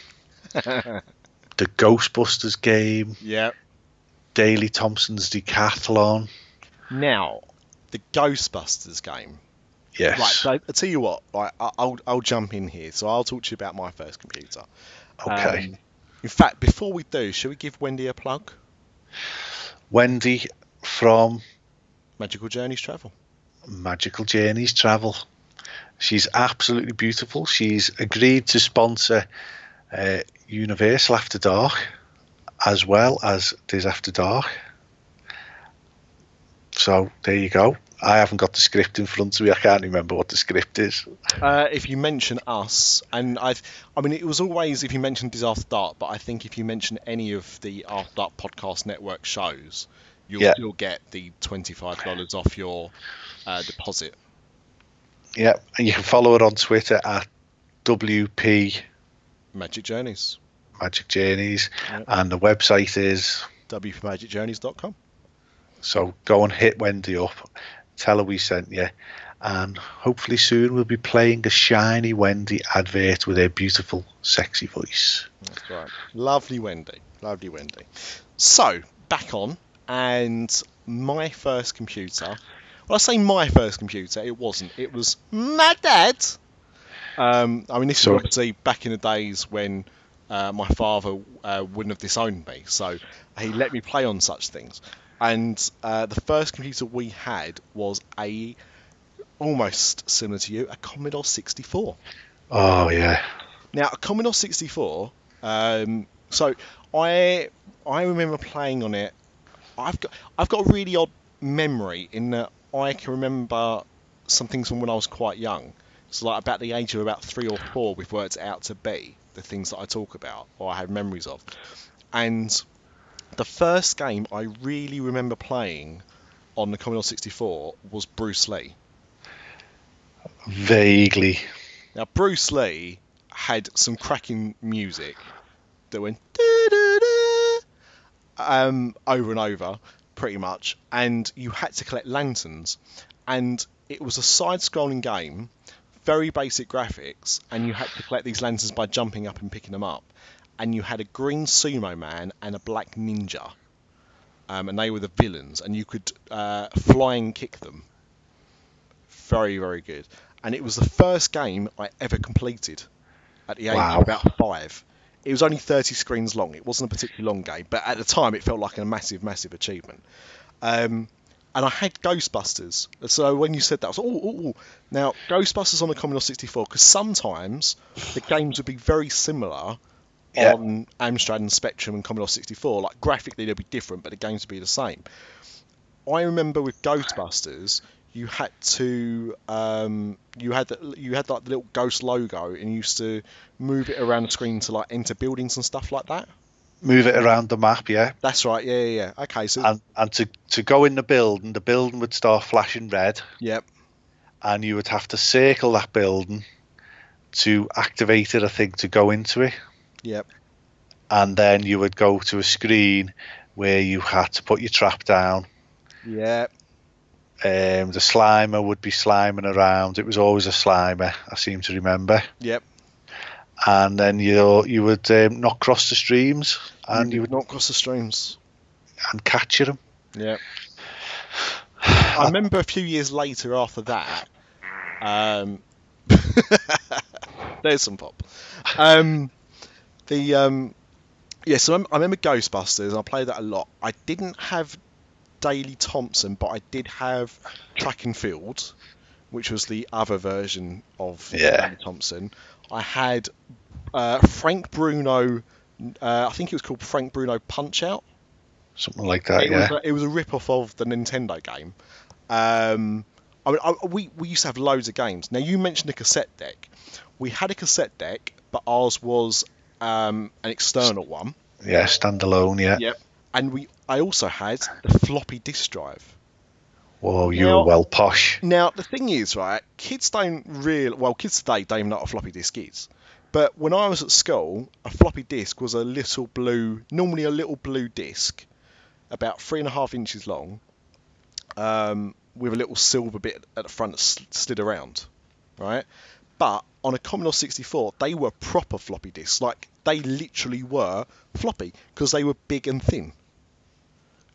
C: the Ghostbusters game,
B: Yeah.
C: Daley Thompson's Decathlon.
B: Now, the Ghostbusters game.
C: Yes.
B: Right. So I tell you what. Right, I'll I'll jump in here. So I'll talk to you about my first computer.
C: okay.
B: Um, in fact, before we do, shall we give Wendy a plug?
C: Wendy from
B: Magical Journeys Travel.
C: Magical Journeys Travel. She's absolutely beautiful. She's agreed to sponsor uh, Universal After Dark as well as Dis After Dark. So there you go. I haven't got the script in front of me. I can't remember what the script is.
B: Uh, if you mention us, and I've, I mean, it was always if you mentioned Dis After Dark, but I think if you mention any of the After Dark Podcast Network shows, you'll
C: Yeah.
B: still get the twenty-five dollars off your uh, deposit.
C: Yeah, and you can follow it on Twitter at WP
B: Magic Journeys,
C: Magic Journeys,
B: Yeah.
C: and the website is.
B: wpmagicjourneys.com.
C: So go and hit Wendy up, tell her we sent you, and hopefully soon we'll be playing a shiny Wendy advert with her beautiful, sexy voice.
B: That's right. Lovely Wendy. Lovely Wendy. So, back on, and my first computer. Well, I say my first computer, it wasn't. It was my dad. Um, I mean, this
C: Sorry.
B: is obviously back in the days when uh, my father uh, wouldn't have disowned me, so he let me play on such things. And uh, the first computer we had was a almost similar to you, a Commodore 64.
C: Oh yeah,
B: Now, a Commodore 64. Um, so I I remember playing on it. I've got I've got a really odd memory in that I can remember some things from when I was quite young. So like about the age of about three or four, we've worked out to be the things that I talk about or I have memories of. And the first game I really remember playing on the Commodore 64 was Bruce Lee.
C: vaguely.
B: Now, Bruce Lee had some cracking music that went um, over and over, pretty much, and you had to collect lanterns. And it was a side scrolling game, very basic graphics, and you had to collect these lanterns by jumping up and picking them up. And you had a green sumo man and a black ninja. Um, and they were the villains, and you could uh, flying kick them. Very, very good. And it was the first game I ever completed at the age
C: Wow.
B: of about five. It was only 30 screens long. It wasn't a particularly long game, but at the time it felt like a massive, massive achievement. Um, and I had Ghostbusters. So when you said that, I was like, oh, oh, oh. Now, Ghostbusters on the Commodore 64, because sometimes the games would be very similar
C: Yeah.
B: on Amstrad and Spectrum and Commodore 64. Like graphically, they'd be different, but the games would be the same. I remember with Ghostbusters, you had to um, you had the, you had like the little ghost logo, and you used to move it around the screen to like enter buildings and stuff like that.
C: Move it around the map, yeah,
B: That's right. Yeah, yeah, yeah. Okay, so
C: and and to to go in the building, the building would start flashing red,
B: yep,
C: and you would have to circle that building to activate it. I think to go into it.
B: yep,
C: and then you would go to a screen where you had to put your trap down
B: Yeah.
C: Um, the Slimer would be sliming around. It was always a Slimer, I seem to remember.
B: Yep.
C: And then you you would um, knock across the streams and you would
B: not cross the streams.
C: and capture them.
B: Yeah. I remember a few years later after that. Um, there's some pop. Um, the um, yeah, so I'm- I remember Ghostbusters. and I played that a lot. I didn't have Daley Thompson, but I did have Track and Field, which was the other version of
C: Yeah.
B: Daley Thompson. I had uh, Frank Bruno. Uh, I think it was called Frank Bruno Punch Out
C: Something like that,
B: it,
C: yeah.
B: was a, it was a rip-off of the Nintendo game. Um, I mean, I, we we used to have loads of games. Now you mentioned a cassette deck. We had a cassette deck, but ours was um, an external one.
C: yeah, standalone, yeah.
B: Yep. And we I also had the floppy disk drive.
C: Whoa, you
B: Now-
C: were well posh.
B: Now the thing is, right? Kids don't really well. Kids today don't even know what a floppy disk is. But when I was at school, a floppy disk was a little blue, normally a little blue disk, about three and a half inches long, um, with a little silver bit at the front that slid around, right? But on a Commodore 64, they were proper floppy disks. Like they literally were floppy because they were big and thin,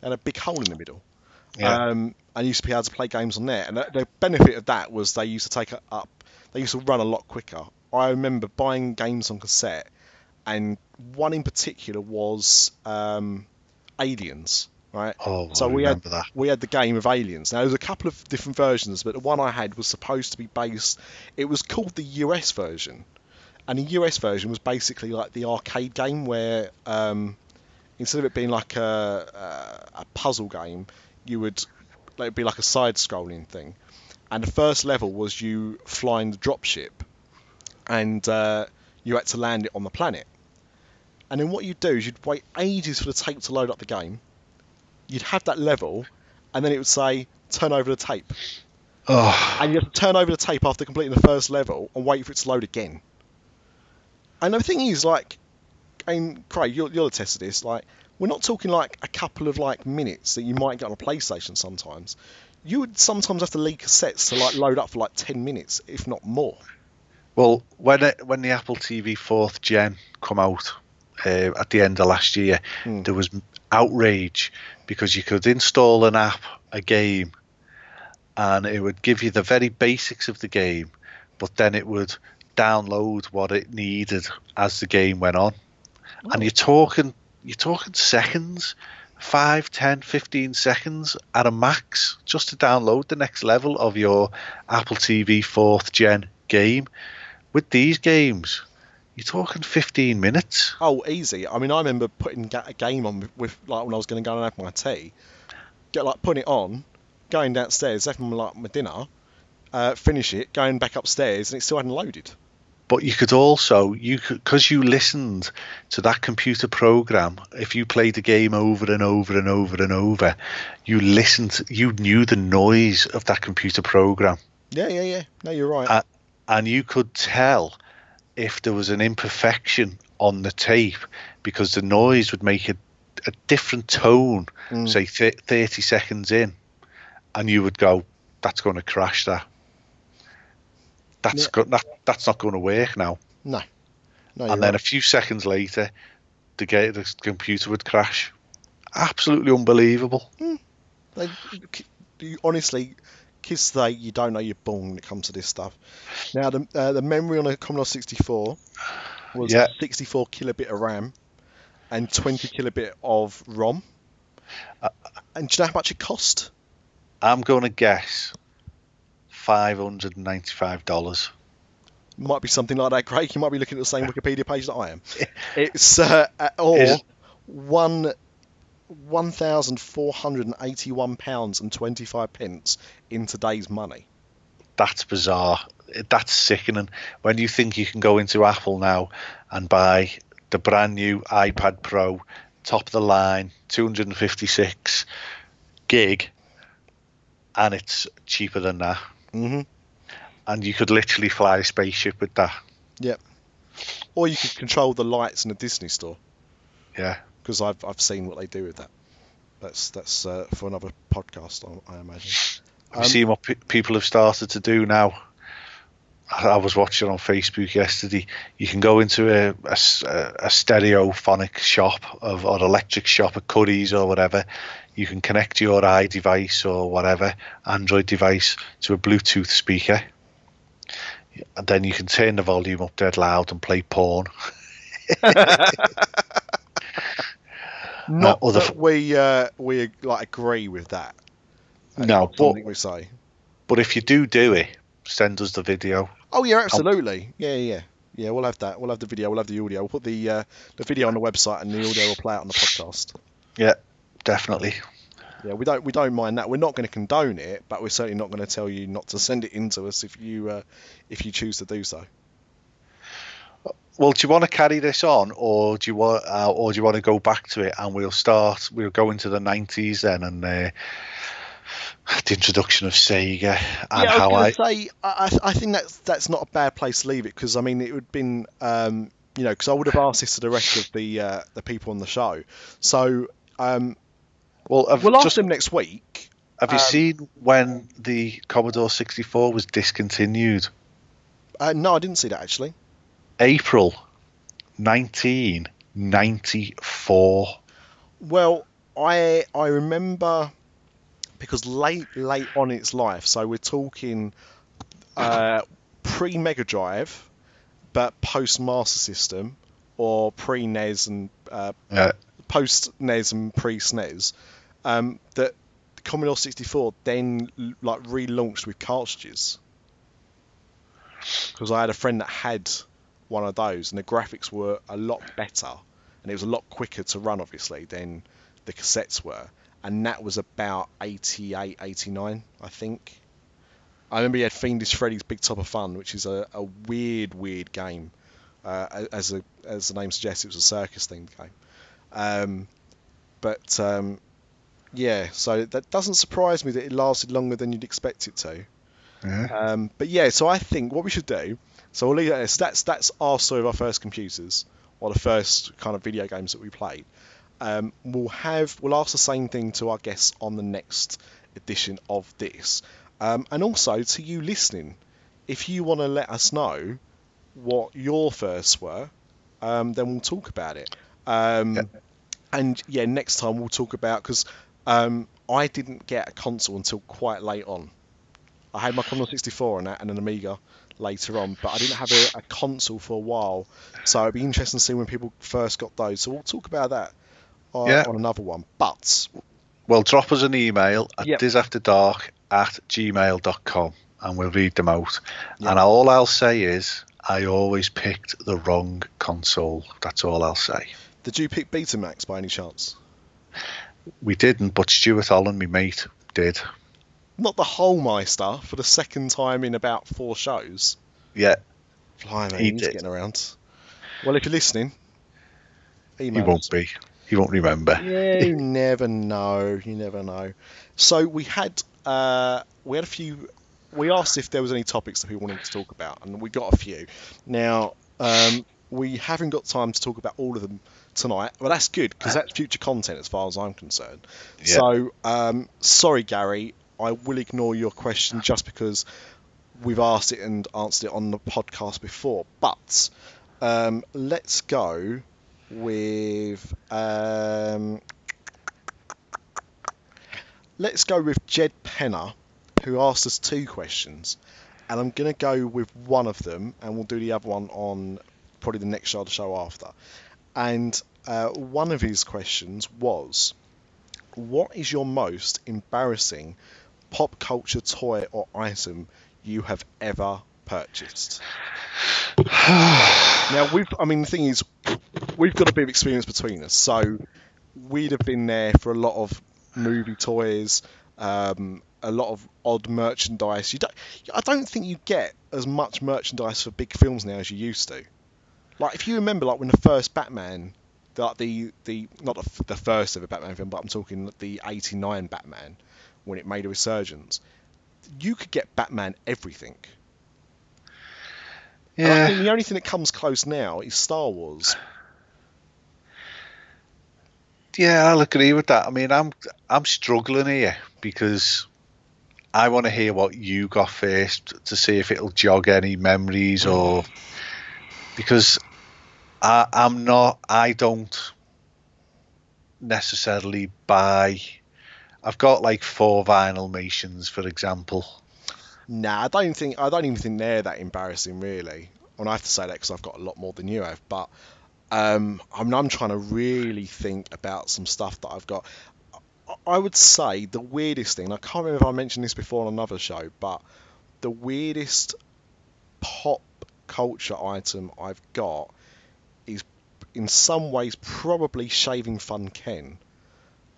B: and a big hole in the middle.
C: Yeah.
B: Um, and used to be able to play games on there. And the, the benefit of that was they used to take up. They used to run a lot quicker. I remember buying games on cassette, and one in particular was um, Aliens. Right.
C: Oh,
B: so
C: I
B: we had
C: remember that.
B: we had the game of Aliens. Now there's a couple of different versions, but the one I had was supposed to be based. It was called the US version, and the US version was basically like the arcade game where um, instead of it being like a, a, a puzzle game, you would it'd be like a side-scrolling thing. And the first level was you flying the dropship, and uh, you had to land it on the planet. And then what you'd do is you'd wait ages for the tape to load up the game. You'd have that level, and then it would say turn over the tape,
C: Oh,
B: and you have to turn over the tape after completing the first level and wait for it to load again. And the thing is, like, and Craig, you're, you'll attest to this. Like, we're not talking like a couple of like minutes that you might get on a PlayStation. Sometimes you would sometimes have to leave cassettes to like load up for like ten minutes, if not more.
C: Well, when it, when the Apple TV fourth gen come out uh, at the end of last year,
B: Hmm.
C: there was outrage because you could install an app, a game, and it would give you the very basics of the game, but then it would download what it needed as the game went on. And you're talking you're talking seconds, 5, 10, 15 seconds at a max just to download the next level of your Apple TV fourth gen game. With these games, you're talking 15 minutes.
B: Oh, easy. I mean, I remember putting a game on with, like when I was going to go and have my tea, get like putting it on, going downstairs, having like my dinner, uh, finish it, going back upstairs, and it still hadn't loaded.
C: But you could also you because you listened to that computer program. If you played the game over and over and over and over, you listened. You knew the noise of that computer program.
B: Yeah, yeah, yeah. No, you're right.
C: Uh, and you could tell if there was an imperfection on the tape because the noise would make a, a different tone,
B: Mm.
C: say th- 30 seconds in, and you would go, "That's going to crash that. That's
B: Yeah.
C: go- that, that's not going to work now."
B: no, no,
C: and then
B: right.
C: a few seconds later, the, the computer would crash. Absolutely unbelievable.
B: They, you, honestly, kids today, you don't know you're born when it comes to this stuff. Now, the uh, the memory on a Commodore 64 was
C: Yeah.
B: 64 kilobit of RAM and 20 kilobit of ROM.
C: Uh,
B: and do you know how much it cost?
C: I'm going to guess five hundred and ninety-five dollars.
B: Might be something like that, Craig. You might be looking at the same Wikipedia page that I am. It's uh, uh, or one. One thousand four hundred and eighty-one pounds and twenty-five pence in today's money.
C: That's bizarre. That's sickening. When you think you can go into Apple now and buy the brand new iPad Pro, top of the line, 256 gig, and it's cheaper than that.
B: hmm
C: And you could literally fly a spaceship with that.
B: Yep. Or you could control the lights in a Disney store
C: Yeah.
B: Because I've I've seen what they do with that. that's that's uh, for another podcast, I, I imagine.
C: Have you seen what pe- people have started to do now? I I was watching on Facebook yesterday. You can go into a, a s- a- a stereophonic shop of or electric shop at Curry's or whatever. You can connect your iDevice or whatever Android device to a Bluetooth speaker, and then you can turn the volume up dead loud and play porn.
B: Not
C: other
B: that we uh, we like agree with that.
C: No, but
B: we say.
C: but if you do do it, send us the video.
B: Oh yeah, absolutely. Yeah, yeah, yeah. Yeah, we'll have that. We'll have the video. We'll have the audio. We'll put the uh, the video on the website, and the audio will play out on the podcast.
C: Yeah, definitely.
B: Yeah, we don't we don't mind that. We're not going to condone it, but we're certainly not going to tell you not to send it in to us if you uh, if you choose to do so.
C: Well, do you want to carry this on, or do you want, uh, or do you want to go back to it, and we'll start. We'll go into the nineties then, and uh, the introduction of Sega and
B: yeah,
C: how
B: I
C: I.
B: was going to say, I, I think that's that's not a bad place to leave it because I mean it would have been, um, you know, because I would have asked this to the rest of the uh, the people on the show. So um,
C: well, have,
B: we'll ask
C: just,
B: them next week.
C: have you
B: um,
C: seen when the Commodore sixty four was discontinued?
B: Uh, no, I didn't see that actually.
C: April nineteen ninety four.
B: Well, I I remember because late late on its life, so we're talking uh, pre Mega Drive, but post Master System or pre NES and uh,
C: Yeah,
B: post NES and pre SNES. Um, that Commodore 64 then like relaunched with cartridges because I had a friend that had one of those, and the graphics were a lot better, and it was a lot quicker to run, obviously, than the cassettes were. And that was about 88, 89, I think. I remember he had Fiendish Freddy's Big Top of Fun, which is a, a weird, weird game. Uh, as a, as the name suggests, it was a circus themed game. Um, but um, yeah, so that doesn't surprise me that it lasted longer than you'd expect it to.
C: Yeah.
B: Um, but yeah, so I think what we should do. So we'll leave that. So that's that's our story of our first computers, or the first kind of video games that we played. Um, we'll have we'll ask the same thing to our guests on the next edition of this, um, and also to you listening, if you want to let us know what your firsts were, um, then we'll talk about it. Um,
C: Yeah.
B: And yeah, next time we'll talk about because um, I didn't get a console until quite late on. I had my Commodore 64 and, that, and an Amiga later on, but I didn't have a, a console for a while. So it'd be interesting to see when people first got those. So we'll talk about that on,
C: Yeah.
B: on another one. But
C: Well, drop us an email at
B: Yep.
C: disafterdark at gmail.com and we'll read them out.
B: Yeah.
C: And all I'll say is, I always picked the wrong console. That's all I'll say.
B: did you pick Betamax by any chance?
C: We didn't, but Stuart Holland, my mate, did.
B: Not the whole Meister for the second time in about four shows.
C: Yeah,
B: Blimey,
C: He
B: he's
C: did.
B: getting around. Well, if you're listening,
C: he won't
B: us.
C: be. He won't remember.
B: Yeah, you never know. You never know. So we had uh, we had a few. We asked if there was any topics that people wanted to talk about, and we got a few. Now um, we haven't got time to talk about all of them tonight, but that's good because that's future content as far as I'm concerned.
C: Yeah.
B: So um, sorry, Gary, I will ignore your question just because we've asked it and answered it on the podcast before. But um, let's go with um, let's go with Jed Penner, who asked us two questions, and I'm going to go with one of them, and we'll do the other one on probably the next show, the show after. And uh, one of his questions was, "What is your most embarrassing pop culture toy or item you have ever purchased?" now we've, I mean, the thing is, we've got a bit of experience between us, so we'd have been there for a lot of movie toys, um, a lot of odd merchandise. You don't, I don't think you get as much merchandise for big films now as you used to. Like if you remember, like when the first Batman, the like the, the not the, the first ever Batman film, but I'm talking the '89 Batman when it made a resurgence. You could get Batman everything. And I
C: Yeah.
B: think the only thing that comes close now is Star Wars.
C: Yeah, I'll agree with that. I mean, I'm I'm struggling here because I want to hear what you got first to see if it'll jog any memories or because I, I'm not. I don't necessarily buy. I've got like four Vinylmations, for example.
B: Nah, I don't think I don't even think they're that embarrassing, really. And I have to say that because I've got a lot more than you have. But um, I'm, I'm trying to really think about some stuff that I've got. I would say the weirdest thing. I can't remember if I mentioned this before on another show, but the weirdest pop culture item I've got is, in some ways, probably Shaving Fun Ken,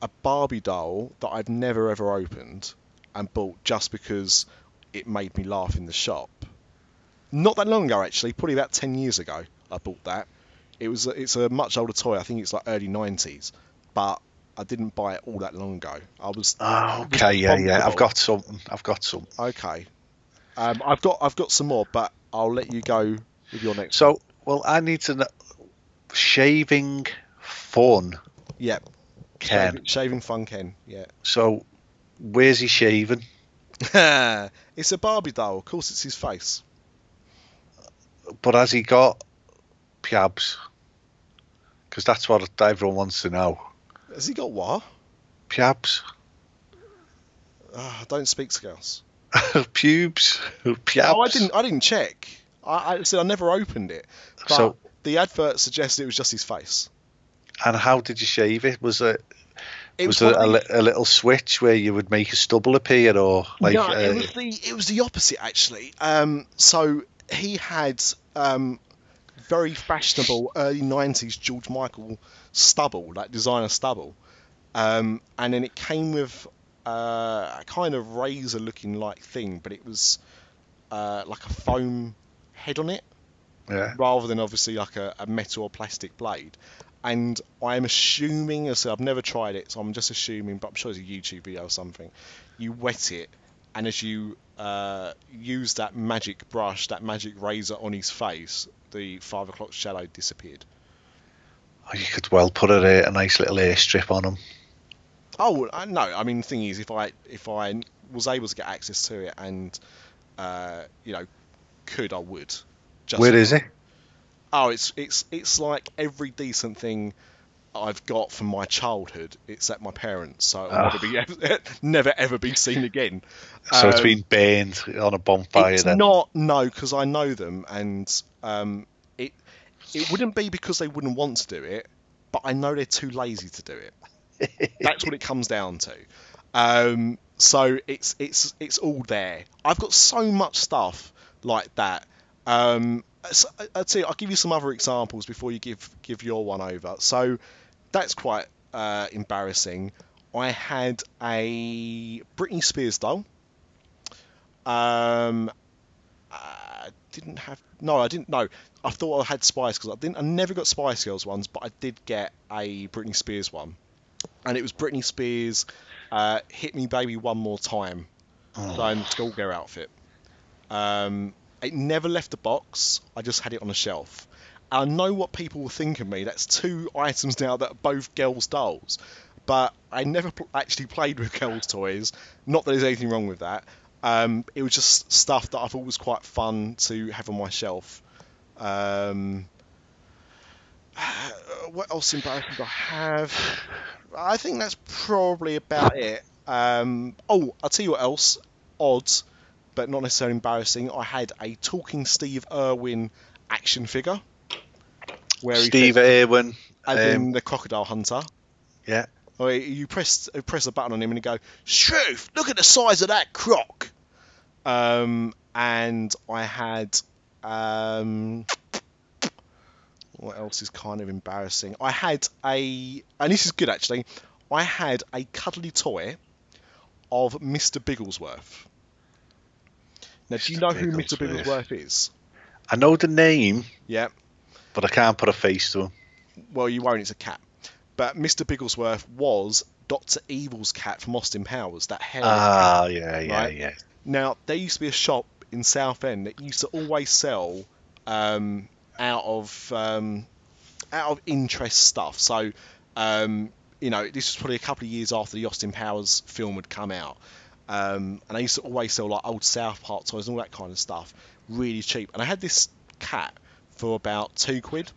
B: a Barbie doll that I've never ever opened and bought just because it made me laugh in the shop. Not that long ago, actually, probably about ten years ago, I bought that. It was it's a much older toy. I think it's like early '90s, but I didn't buy it all that long ago. I was
C: Oh, okay, yeah, yeah. I've got something. I've got some.
B: okay. Um, I've got I've got some more, but I'll let you go with your next.
C: So, well, I need to know. Shaving fun,
B: yeah,
C: Ken.
B: shaving, shaving fun Ken. Yeah,
C: So, where's he shaving?
B: it's a Barbie doll. Of course, it's his face.
C: But has he got piabs? Because that's what everyone wants to know.
B: Has he got what?
C: Piabs,
B: ah, I don't speak Scouse.
C: pubes, piabs.
B: Oh, I didn't. I didn't check. I, I said I never opened it. But
C: So-
B: the advert suggested it was just his face.
C: And how did you shave it? Was it
B: It
C: was,
B: was,
C: a, a little switch where you would make a stubble appear, or like?
B: no,
C: uh,
B: it was the it was the opposite actually. Um, so he had um, very fashionable early '90s George Michael stubble, like designer stubble, um, and then it came with uh, a kind of razor-looking like thing, but it was uh, like a foam head on it.
C: yeah.
B: rather than obviously like a, a metal or plastic blade. And I'm assuming, as I said, I've never tried it, so I'm just assuming, but I'm sure it's a YouTube video or something. You wet it, and as you uh, use that magic brush, that magic razor on his face, the five o'clock shadow disappeared.
C: Oh, You could well put a, a nice little air strip on him.
B: Oh I- no! I mean, the thing is, if I if I was able to get access to it and uh, you know could, I would. Just
C: Where is he?
B: Oh, it's it's it's like every decent thing I've got from my childhood. It's at my parents, so it'll never be never ever be seen again.
C: So it's been burned on a bonfire
B: It's
C: then.
B: not no, because I know them, and um, it it wouldn't be because they wouldn't want to do it, but I know they're too lazy to do it. That's what it comes down to. Um, so it's it's it's all there. I've got so much stuff like that. Um, so, I- I'll tell you, I'll give you some other examples before you give give your one over. So that's quite uh, embarrassing. I had a Britney Spears doll. Um, I didn't have no, I didn't know. I thought I had Spice Girls. I didn't. I never got Spice Girls ones, but I did get a Britney Spears one, and it was Britney Spears. Uh, Hit me, baby, one more time. The schoolgirl outfit. Um, it never left the box. I just had it on a shelf. I know what people will think of me. That's two items now that are both girls' dolls. But I never pl- actually played with girls' toys. Not that there's anything wrong with that. Um, it was just stuff that I thought was quite fun to have on my shelf. Um, what else embarrassing do I have? I think that's probably about it. Um, oh, I'll tell you what else. Odd, but not necessarily embarrassing. I had a talking Steve Irwin action figure. Where
C: Steve Irwin.
B: as
C: um,
B: in the crocodile hunter.
C: Yeah.
B: Or you press you press a button on him and you go, Shoof, look at the size of that croc. Um, and I had um, what else is kind of embarrassing? I had a, and this is good actually. I had a cuddly toy of Mr. Bigglesworth. Now, do you know who Mr.
C: Bigglesworth.
B: Is?
C: I know the name,
B: Yeah.
C: but I can't put a face to him.
B: well, you won't. It's a cat. But Mr. Bigglesworth was Doctor Evil's cat from Austin Powers. That hair.
C: Ah, yeah, yeah,
B: Right.
C: yeah.
B: Now there used to be a shop in Southend that used to always sell um, out of um, out of interest stuff. So um, you know, this was probably a couple of years after the Austin Powers film had come out. Um, and I used to always sell like old South Park toys and all that kind of stuff, really cheap. And I had this cat for about two quid,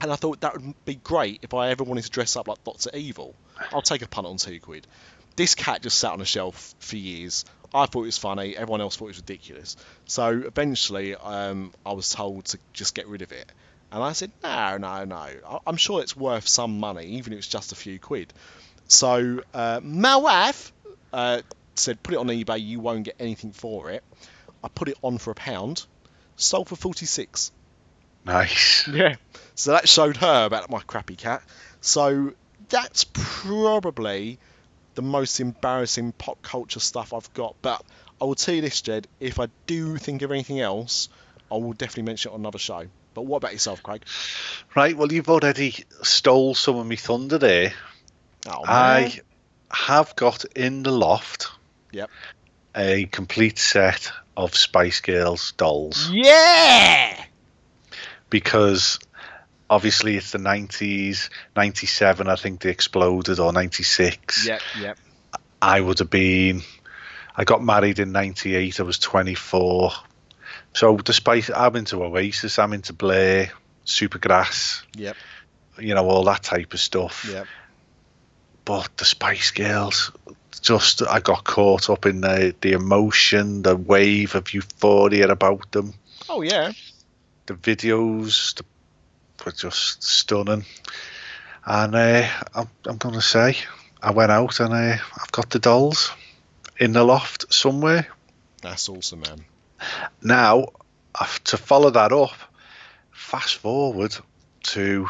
B: and I thought that would be great if I ever wanted to dress up like Doctor Evil. I'll take a punt on two quid. This cat just sat on a shelf for years. I thought it was funny. Everyone else thought it was ridiculous. So eventually, um, I was told to just get rid of it. And I said, no, no, no. I'm sure it's worth some money, even if it's just a few quid. So uh, my wife uh, said, put it on eBay. You won't get anything for it. I put it on for a pound. Sold for 46.
C: Nice.
B: Yeah. So that showed her about my crappy cat. So that's probably the most embarrassing pop culture stuff I've got. But I will tell you this, Jed. If I do think of anything else, I will definitely mention it on another show. But what about yourself, Craig?
C: Right, well, you've already stole some of my thunder there.
B: Oh.
C: I have got in the loft
B: Yep.
C: a complete set of Spice Girls dolls
B: Yeah.
C: because obviously it's the 90s, 97, I think they exploded, or 96.
B: Yep. Yep.
C: I would have been, I got married in 98, I was 24. So despite, I'm into Oasis, I'm into Blur, Supergrass,
B: Yep.
C: you know, all that type of stuff.
B: Yep.
C: but the Spice Girls, just I got caught up in the the emotion, the wave of euphoria about them.
B: Oh yeah.
C: The videos the, were just stunning, and uh, I'm I'm gonna say I went out and uh, I've got the dolls in the loft somewhere.
B: That's awesome, man.
C: Now, to follow that up, fast forward to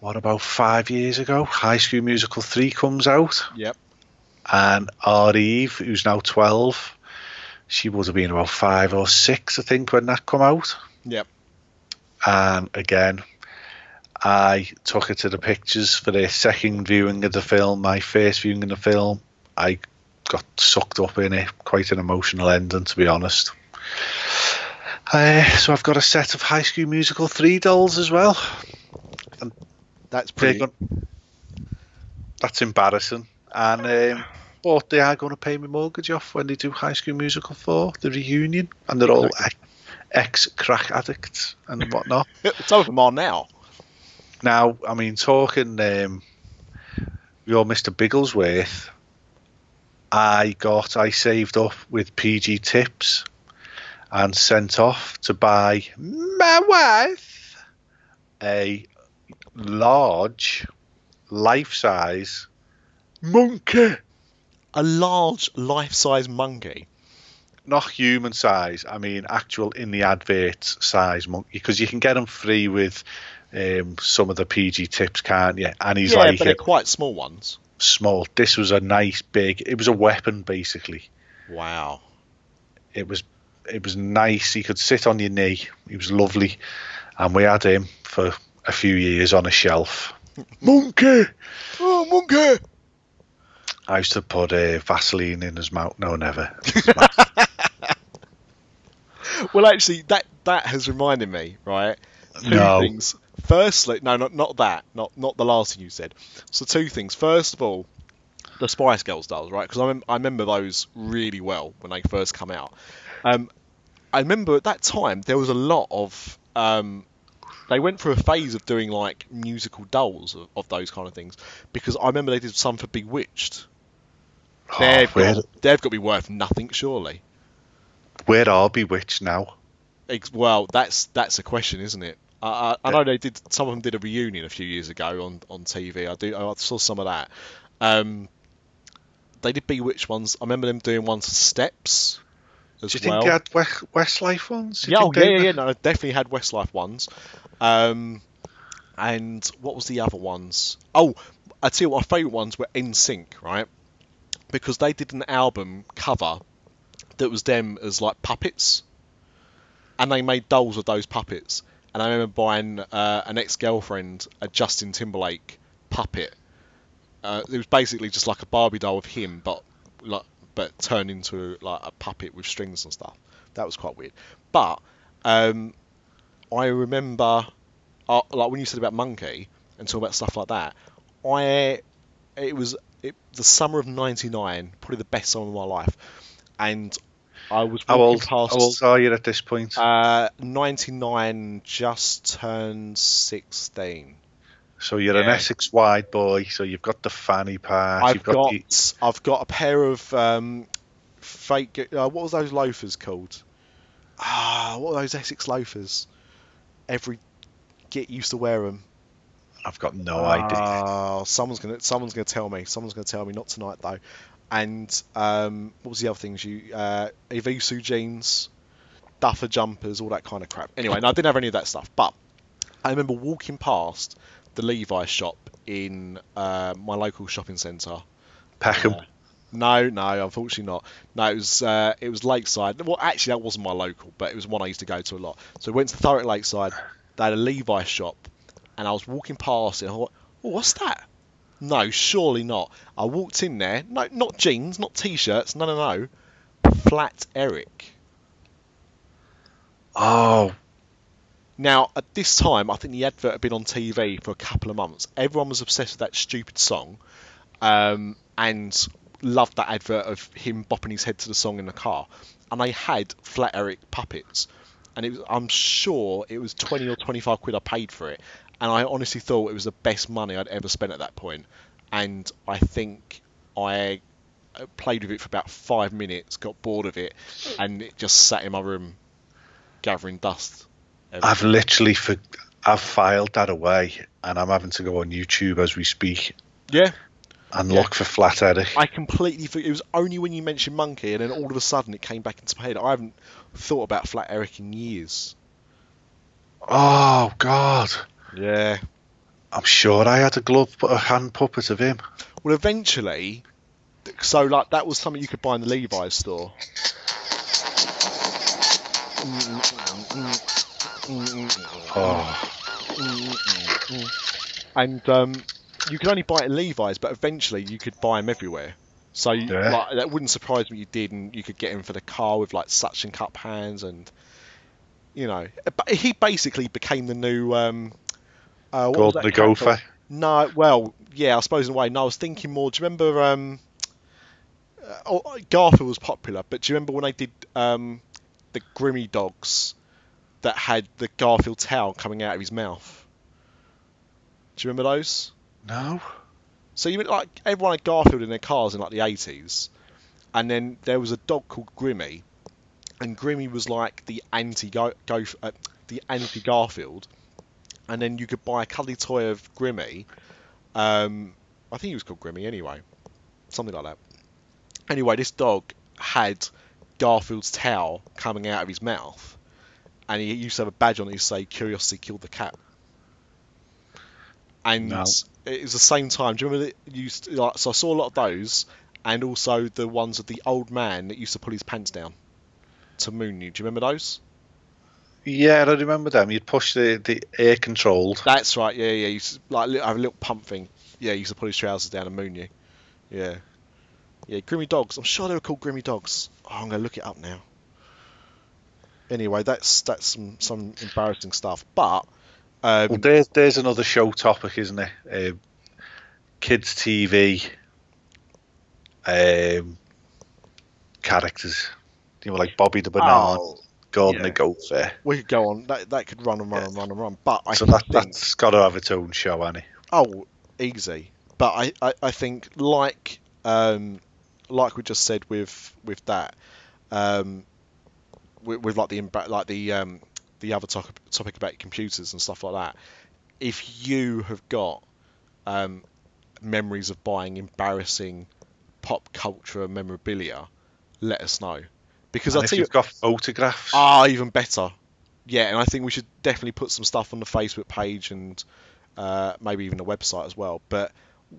C: what about five years ago? High School Musical 3 comes out.
B: Yep.
C: And our Eve, who's now 12, she would have been about five or six, I think, when that come out.
B: Yep.
C: And again, I took her to the pictures for the second viewing of the film. My first viewing of the film, I got sucked up in it. Quite an emotional ending, to be honest. Uh, so I've got a set of High School Musical 3 dolls as well.
B: That's
C: They're
B: pretty.
C: gon- that's embarrassing. And um, but they are going to pay my mortgage off when they do High School Musical 4, the reunion, and they're all ex crack addicts and whatnot.
B: Some of them are now.
C: now, I mean, talking um, your Mr. Bigglesworth, I got, I saved up with PG Tips and sent off to buy my wife a large, life size monkey.
B: A large life-size monkey.
C: Not human size, I mean actual in the adverts size monkey, because you can get them free with um, some of the PG tips, can't you? And he's
B: yeah,
C: like
B: but they're quite small ones.
C: small. This was a nice big. It was a weapon basically.
B: Wow.
C: It was it was nice. He could sit on your knee. He was lovely, and we had him for a few years on a shelf. monkey.
B: Oh, monkey!
C: I used to put uh, Vaseline in his mouth. No, never.
B: Well, actually, that that has reminded me, right? Two
C: No.
B: things. Firstly, no, not not that, not not the last thing you said. So two things. First of all, the Spice Girls dolls, right? Because I, rem- I remember those really well when they first come out. Um, I remember at that time there was a lot of um, they went through a phase of doing like musical dolls of, of those kind of things because I remember they did some for B*Witched.
C: Oh,
B: They've
C: where,
B: got, they've got to be worth nothing, surely.
C: where are B*Witched now?
B: Well, that's that's a question, isn't it? I, I, I know they did. Some of them did a reunion a few years ago on, on TV. I do. I saw some of that. Um, they did B*Witched ones. I remember them doing ones for Steps as
C: Do you
B: well.
C: think they had West, Westlife ones? Do
B: yeah, oh, yeah, yeah, yeah. No, definitely had Westlife ones. Um, and what was the other ones? Oh, I tell you what, my favourite ones were NSYNC, right? Because they did an album cover that was them as like puppets, and they made dolls of those puppets. And I remember buying uh, an ex-girlfriend a Justin Timberlake puppet. Uh, it was basically just like a Barbie doll of him, but like but turned into like a puppet with strings and stuff. That was quite weird. But um, I remember, uh, like when you said about Monkey and talk about stuff like that, I it was it, the summer of '99, probably the best summer of my life, and I was
C: How old,
B: past.
C: how old are you at this point?
B: Uh, 99 just turned 16.
C: so you're an. Essex wide boy. So you've got the fanny part.
B: I've
C: you've got,
B: got,
C: the,
B: I've got a pair of um, fake. Uh, what was those loafers called? Ah, what were those Essex loafers? Every git used to wear them.
C: I've got no idea.
B: Oh, someone's gonna, someone's gonna tell me. Someone's gonna tell me. Not tonight though. And um, what was the other things? You uh, Evisu jeans, Duffer jumpers, all that kind of crap. Anyway, no, I didn't have any of that stuff. But I remember walking past the Levi shop in uh, my local shopping centre.
C: Peckham.
B: Uh, no, no, unfortunately not. No, it was uh, it was Lakeside. Well, actually, that wasn't my local, but it was one I used to go to a lot. So we went to Thurrock Lakeside. They had a Levi shop, and I was walking past it. I thought, oh, what's that? No, surely not. I walked in there. No, not jeans, not t-shirts. No, no, no. Flat Eric.
C: oh,
B: Now, at this time, I think the advert had been on TV for a couple of months. Everyone was obsessed with that stupid song, um, and loved that advert of him bopping his head to the song in the car. And they had Flat Eric puppets, and was, I'm sure it was 20 or 25 quid I paid for it. And I honestly thought it was the best money I'd ever spent at that point. And I think I uh, played with it for about five minutes, got bored of it, and it just sat in my room gathering dust.
C: I've literally for, I've filed that away, and I'm having to go on YouTube as we speak
B: Yeah,
C: and
B: Yeah.
C: look for Flat Eric.
B: I completely. It was only when you mentioned Monkey, and then all of a sudden it came back into my head. I haven't thought about Flat Eric in years.
C: Oh God,
B: Yeah.
C: I'm sure I had a glove, a hand puppet of him.
B: Well, eventually, so like that was something you could buy in the Levi's store.
C: Oh,
B: And um, you could only buy it in Levi's, but eventually you could buy them everywhere. So you,
C: Yeah.
B: like, that wouldn't surprise me you did, and you could get him for the car with like suction cup hands, and you know, but he basically became the new. Um, uh,
C: Gordon the? Gopher.
B: No, well, yeah, I suppose in a way. No, I was thinking more. Do you remember? Um, uh, oh, Garfield was popular, but do you remember when they did um, the Grimmy dogs that had the Garfield towel coming out of his mouth? Do you remember those?
C: No.
B: So you mean like everyone had Garfield in their cars in like the eighties, and then there was a dog called Grimmy, and Grimmy was like the anti uh, the anti Garfield, and then you could buy a cuddly toy of Grimmy. Um, I think he was called Grimmy anyway, something like that. Anyway, this dog had Garfield's towel coming out of his mouth, and he used to have a badge on it to say "Curiosity killed the cat." And
C: No.
B: it was the same time. Do you remember that you used to, like, so I saw a lot of those, and also the ones of the old man that used to pull his pants down to moon you. Do you remember those?
C: Yeah, I remember them. You'd push the, the air controlled.
B: That's right. Yeah, yeah. You like have a little pump thing. Yeah, you used to pull his trousers down and moon you. Yeah, yeah. Grimmy dogs. I'm sure they were called Grimmy dogs. Oh, I'm gonna look it up now. Anyway, that's that's some some embarrassing stuff. But um,
C: Well, there's there's another show topic, isn't it? Um, kids TV um, characters. You know, like Bobby the Banana,
B: oh,
C: Gordon
B: yeah.
C: the Gopher.
B: we could go on. That that could run and run and run and run. But I
C: So that
B: think
C: that's got to have its own show, hasn't?
B: Oh, easy. But I, I, I think like um, like we just said with with that, um, with, with like the imba- like the um, the other topic topic about computers and stuff like that. If you have got um, memories of buying embarrassing pop culture memorabilia, let us know. Because
C: And
B: I you,
C: you've got photographs,
B: Ah, even better. Yeah, and I think we should definitely put some stuff on the Facebook page and uh, maybe even the website as well. But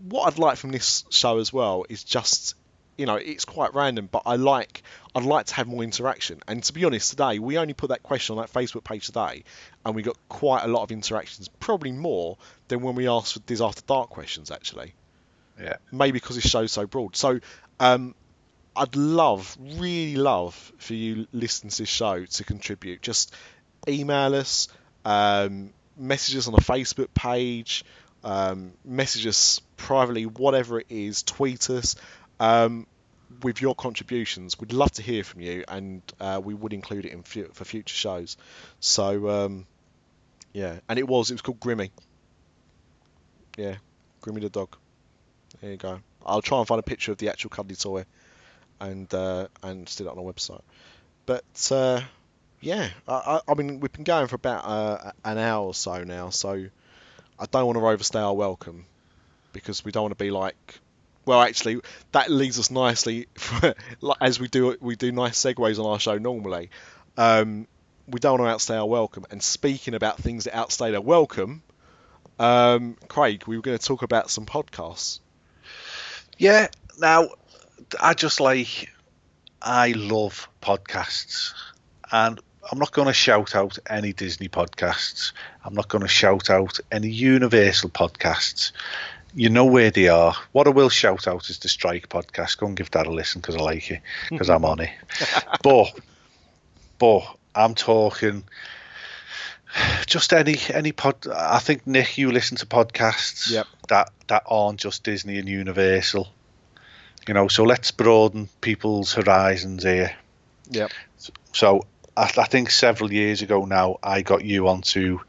B: what I'd like from this show as well is just, you know, it's quite random, but I like, I'd like to have more interaction. And to be honest, today we only put that question on that Facebook page today, and we got quite a lot of interactions, probably more than when we asked for these after dark questions actually
C: yeah.
B: maybe because this show's so broad. So um, I'd love, really love for you listening to this show to contribute. Just email us, um, message us on the Facebook page, Um, message us privately, whatever it is. Tweet us um, with your contributions. We'd love to hear from you, and uh, we would include it in for future shows. So um, yeah, and it was it was called Grimmy. Yeah, Grimmy the dog. There you go. I'll try and find a picture of the actual cuddly toy, and uh, and it on our website. But uh, yeah, I, I, I mean we've been going for about uh, an hour or so now, so I don't want to overstay our welcome because we don't want to be like. Well, actually, that leads us nicely for, as we do we do nice segues on our show normally. Um, we don't want to outstay our welcome. And speaking about things that outstay their welcome, um, Craig, we were going to talk about some podcasts.
C: Yeah. Now, I just like I love podcasts, and I'm not going to shout out any Disney podcasts. I'm not going to shout out any Universal podcasts. You know where they are. What I will shout out is the Strike podcast. Go and give that a listen because I like it because I'm on it. but, but I'm talking just any any pod. I think Nick, you listen to podcasts
B: Yep.
C: that that aren't just Disney and Universal. You know, so let's broaden people's horizons here.
B: Yeah.
C: So I, I think several years ago now, I got you onto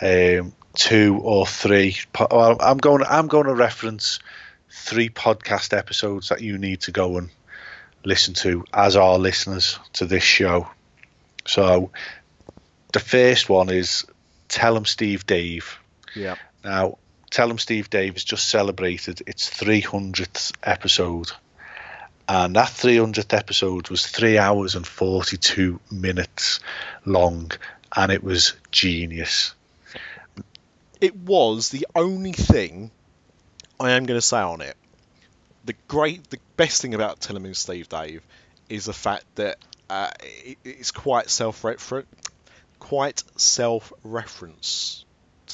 C: um, two or three. po- I'm going. I'm going to reference three podcast episodes that you need to go and listen to as our listeners to this show. So the first one is Tell 'em Steve Dave.
B: Yeah.
C: Now, Tell 'em Steve Dave has just celebrated its 300th episode. And that 300th episode was three hours and 42 minutes long. And it was genius.
B: It was the only thing I am going to say on it. The great, the best thing about Tell 'em and Steve Dave is the fact that uh, it, it's quite self-referent, quite self-reference.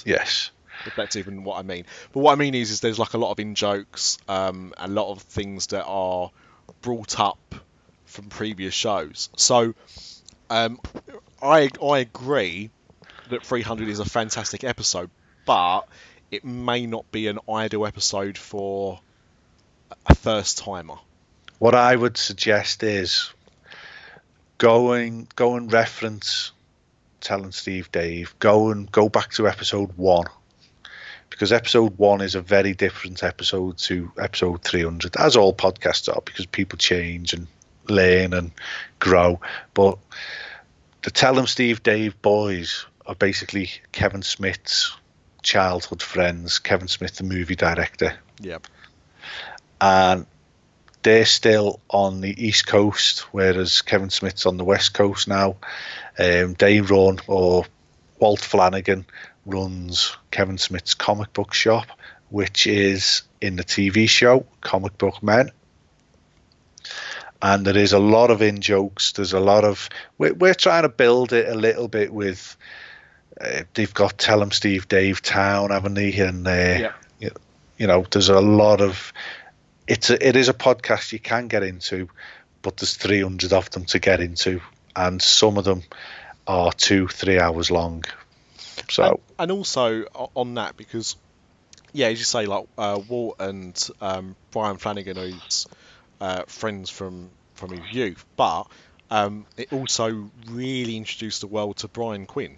C: Yes.
B: If that's even what I mean. But what I mean is, is there's like a lot of in jokes, um, a lot of things that are brought up from previous shows. So, um, I I agree that 300 is a fantastic episode, but it may not be an ideal episode for a first timer.
C: What I would suggest is going go and reference Tell 'em Steve Dave, go and go back to episode one. Because episode one is a very different episode to episode 300, as all podcasts are, because people change and learn and grow. But the Tell 'em Steve Dave boys are basically Kevin Smith's childhood friends, Kevin Smith, the movie director
B: Yep.
C: and they're still on the east coast, whereas Kevin Smith's on the west coast now. Um, they run, or Walt Flanagan runs Kevin Smith's comic book shop, which is in the TV show Comic Book Men. And there is a lot of in jokes. There's a lot of. We're, we're trying to build it a little bit with. Uh, they've got Tell 'em Steve Dave Town, haven't they? And uh,
B: Yeah.
C: you know, there's a lot of it's a, it is a podcast you can get into, but there's 300 of them to get into, and some of them are two, three hours long. So
B: and, and also on that because yeah as you say like uh, Walt and um, Brian Flanagan who's uh, friends from from his youth but um, it also really introduced the world to Brian Quinn.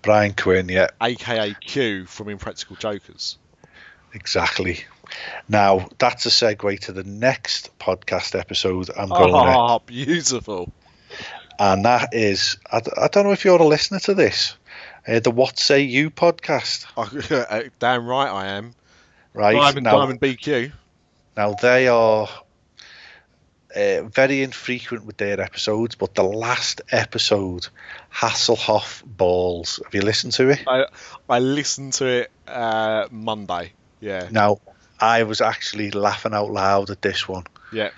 C: Brian Quinn, yeah,
B: aka Q from Impractical Jokers.
C: Exactly. Now that's a segue to the next podcast episode I'm going to,
B: oh beautiful.
C: And that is, I don't know if you're a listener to this, uh, the What Say You podcast,
B: Uh, damn right I am
C: right?
B: Diamond,
C: now,
B: Diamond BQ
C: Now they are uh, very infrequent with their episodes, but the last episode, Hasselhoff Balls. Have you listened to it?
B: I, I listened to it uh, Monday yeah
C: Now I was actually laughing out loud at this one,
B: yeah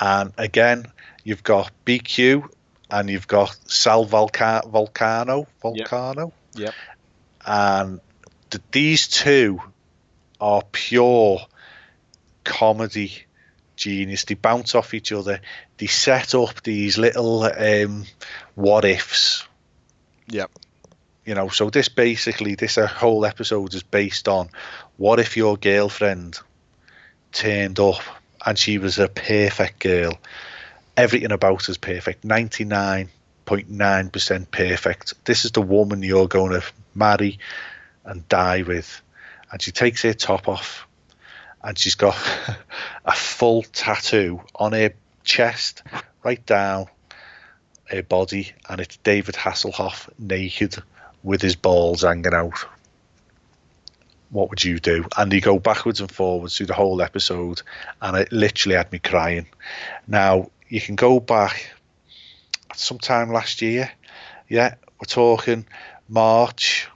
C: and again you've got BQ and you've got Sal Volca- Vulcano, Vulcano,
B: Yep.
C: and th- these two are pure comedy genius. They bounce off each other. They set up these little um, what ifs
B: Yep.
C: You know, so this basically, this uh, whole episode is based on what if your girlfriend turned up and she was a perfect girl, everything about is perfect, ninety nine point nine percent perfect. This is the woman you're going to marry and die with, and she takes her top off, and she's got a full tattoo on her chest, right down her body, and it's David Hasselhoff naked with his balls hanging out. What would you do? And you go backwards and forwards through the whole episode, and it literally had me crying. Now you can go back sometime last year. Yeah, we're talking March,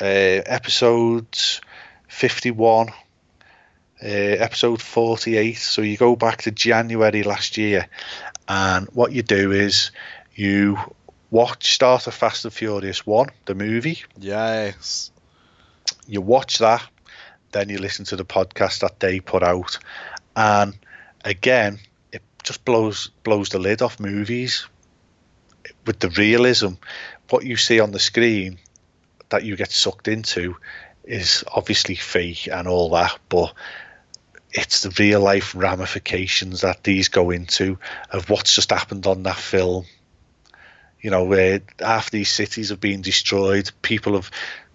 C: uh, episodes 51, uh, episode 48. So you go back to January last year, and what you do is you watch start of Fast and Furious 1, the movie.
B: Yes.
C: You watch that, then you listen to the podcast that they put out, and again, just blows blows the lid off movies with the realism. What you see on the screen that you get sucked into is obviously fake and all that, but it's the real life ramifications that these go into of what's just happened on that film. You know, where half these cities have been destroyed, people have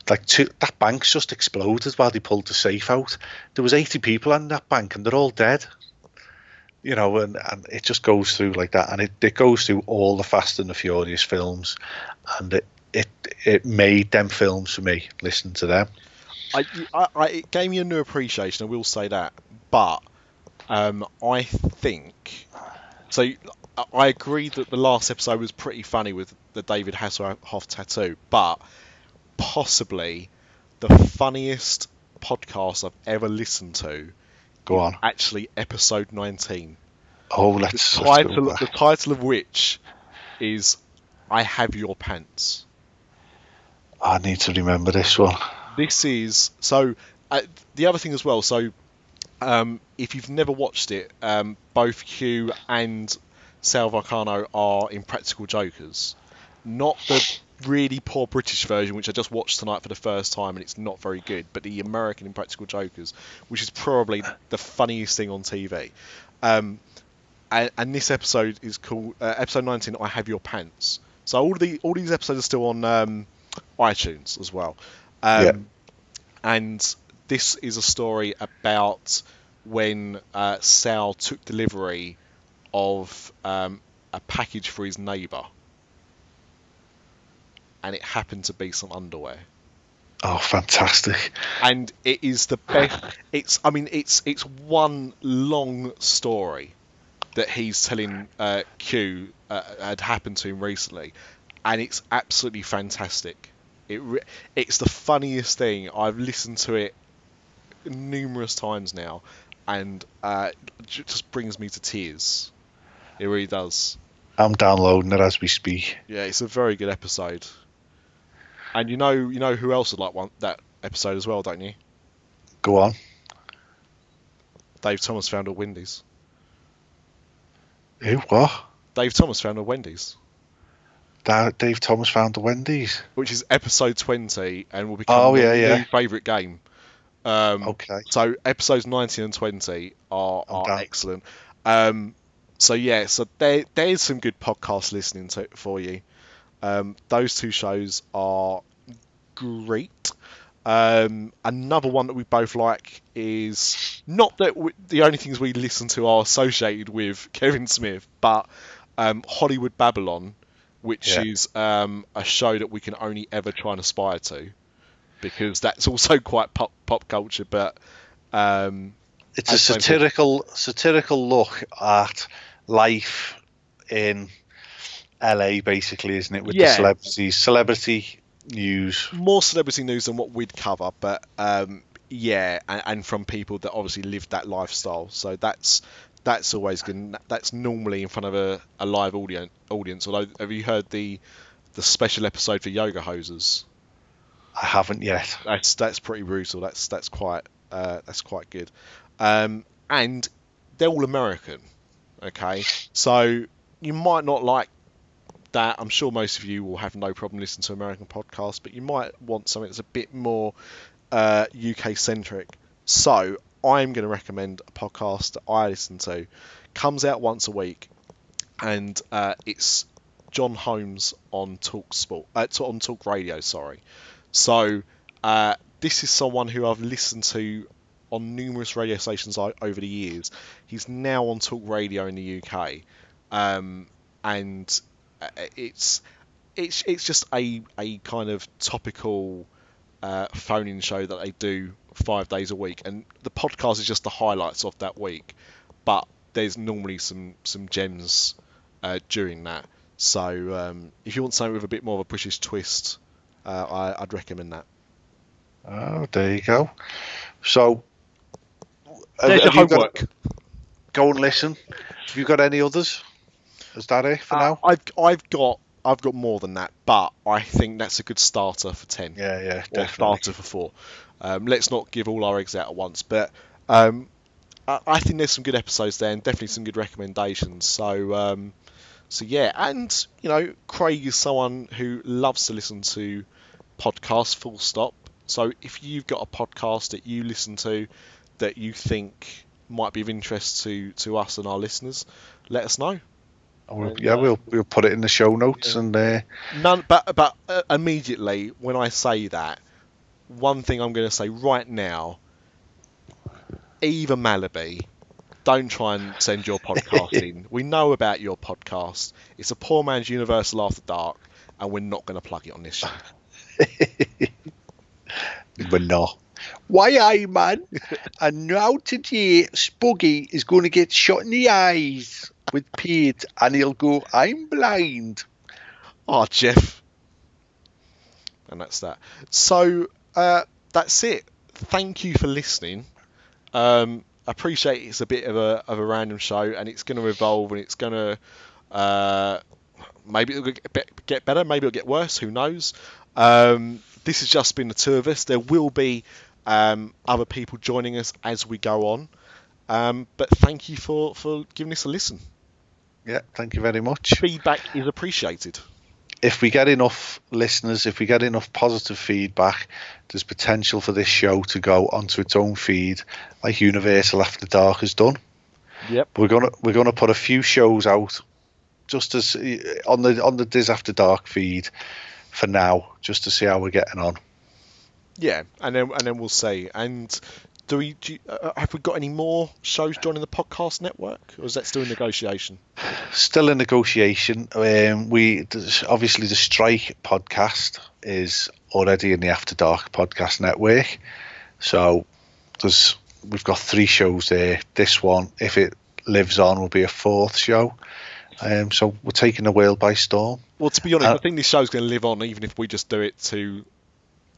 C: like two, that bank's just exploded while they pulled the safe out. There was 80 people in that bank and they're all dead. You know, and, and it just goes through like that, and it, it goes through all the Fast and the Furious films, and it it it made them films for me. Listen to them.
B: I, I, I, it gave me a new appreciation. I will say that, but um, I think so. I agree that the last episode was pretty funny with the David Hasselhoff tattoo, but possibly the funniest podcast I've ever listened to.
C: Go on.
B: Actually, episode 19.
C: Oh, let's.
B: The
C: let's
B: title,
C: back.
B: the title of which is "I Have Your Pants."
C: I need to remember this one.
B: This is so. Uh, the other thing as well. So, um, if you've never watched it, um, both Q and Sal Vulcano are impractical Jokers, not the really poor British version, which I just watched tonight for the first time, and it's not very good. But the American Impractical Jokers, which is probably the funniest thing on TV. Um, and, and this episode is called uh, episode 19. I have your pants. So all the all these episodes are still on um, iTunes as well. Um,
C: Yeah.
B: And this is a story about when uh, Sal took delivery of um, a package for his neighbour, and it happened to be some underwear.
C: Oh, fantastic!
B: And it is the best. It's, I mean, it's it's one long story that he's telling uh, Q uh, had happened to him recently, and it's absolutely fantastic. It re- it's the funniest thing. I've listened to it numerous times now, and uh, it just brings me to tears. It really does.
C: I'm downloading it as we speak.
B: Yeah, it's a very good episode. And you know, you know who else would like one that episode as well, don't you?
C: Go on.
B: Dave Thomas found a Wendy's.
C: Who? What?
B: Dave Thomas found a Wendy's,
C: Da- Dave Thomas found the Wendy's.
B: which is episode twenty, and will become
C: Oh, yeah, yeah.
B: new favourite game. Um,
C: Okay.
B: So episodes 19 and 20 are, are excellent. Um, so yeah, so there there's some good podcast listening to for you. Um, those two shows are great. Um, another one that we both like is not that we, the only things we listen to are associated with Kevin Smith, but um, Hollywood Babylon, which
C: Yeah.
B: is um, a show that we can only ever try and aspire to, because that's also quite pop pop culture. But um,
C: It's a satirical satirical look at life in LA, basically, isn't it? With
B: Yeah.
C: the celebrities, celebrity news.
B: more celebrity news than what we'd cover, but um, yeah, and, and from people that obviously live that lifestyle. So that's that's always good. That's normally in front of a, a live audience. Audience. Although, have you heard the the special episode for yoga hosers?
C: I haven't yet.
B: That's that's pretty brutal. That's that's quite uh, that's quite good. Um, and they're all American. Okay, so you might not like that. I'm sure most of you will have no problem listening to American podcasts, but you might want something that's a bit more uh, UK centric. So I'm going to recommend a podcast that I listen to. Comes out once a week, and uh, it's John Holmes on Talk Sport, uh, on Talk Radio. Sorry. So uh, this is someone who I've listened to on numerous radio stations over the years. He's now on Talk Radio in the UK, um, and it's it's it's just a a kind of topical uh, phone-in show that they do five days a week, and the podcast is just the highlights of that week. But there's normally some some gems uh, during that. So um, if you want something with a bit more of a British twist, uh, I, would recommend that.
C: Oh, there you go. So
B: there's your homework. Got,
C: go and listen. Have you got any others? That it for uh, now?
B: I've I've got I've got more than that, but I think that's a good starter for ten.
C: Yeah, yeah,
B: definitely. Starter for four. Um, let's not give all our eggs out at once, but um, I, I, think there's some good episodes there, and definitely some good recommendations. So, um, so yeah, and you know, Craig is someone who loves to listen to podcasts. Full stop. So, if you've got a podcast that you listen to that you think might be of interest to to us and our listeners, let us know.
C: We'll, yeah, we'll we'll put it in the show notes yeah. and uh...
B: none. But but uh, immediately when I say that, one thing I'm going to say right now, Eva Malaby, don't try and send your podcast in. We know about your podcast. It's a poor man's Universal After Dark, and we're not going to plug it on this show.
C: we're not. Why, I man? and now today, Spuggy is going to get shot in the eyes with Pete, and he'll go, I'm blind.
B: Oh, Jeff. And that's that. So, uh, that's it. Thank you for listening. Um, I appreciate it's a bit of a, of a random show, and it's going to evolve, and it's going to uh, maybe it'll get better, maybe it'll get worse. Who knows? Um, this has just been the two of us. There will be um, other people joining us as we go on. Um, but thank you for, for giving us a listen.
C: Yeah, thank you very much.
B: Feedback is appreciated.
C: If we get enough listeners, if we get enough positive feedback, there's potential for this show to go onto its own feed, like Universal After Dark has done.
B: Yep.
C: We're gonna we're gonna put a few shows out, just as on the on the Dis After Dark feed, for now, just to see how we're getting on.
B: Yeah, and then and then we'll see. And do we do you, uh, have we got any more shows joining the podcast network, or is that still in negotiation?
C: Still in negotiation. Um, we obviously the Strike podcast is already in the After Dark podcast network, so there's we've got three shows there. This one, if it lives on, will be a fourth show. Um, so we're taking the world by storm.
B: Well, to be honest, uh, I think this show's going to live on even if we just do it to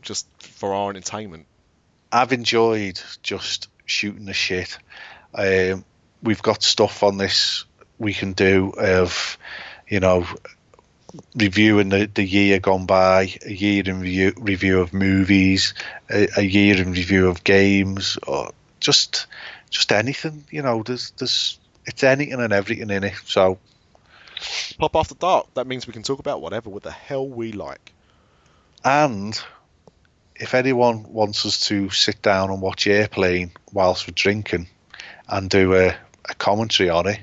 B: just for our entertainment.
C: I've enjoyed just shooting the shit. Um, we've got stuff on this we can do of, you know, reviewing the, the year gone by, a year in review, review of movies, a, a year in review of games, or just just anything. You know, there's there's it's anything and everything in it. So
B: pop after dark. That means we can talk about whatever with the hell we like.
C: And if anyone wants us to sit down and watch Airplane whilst we're drinking and do a, a commentary on it,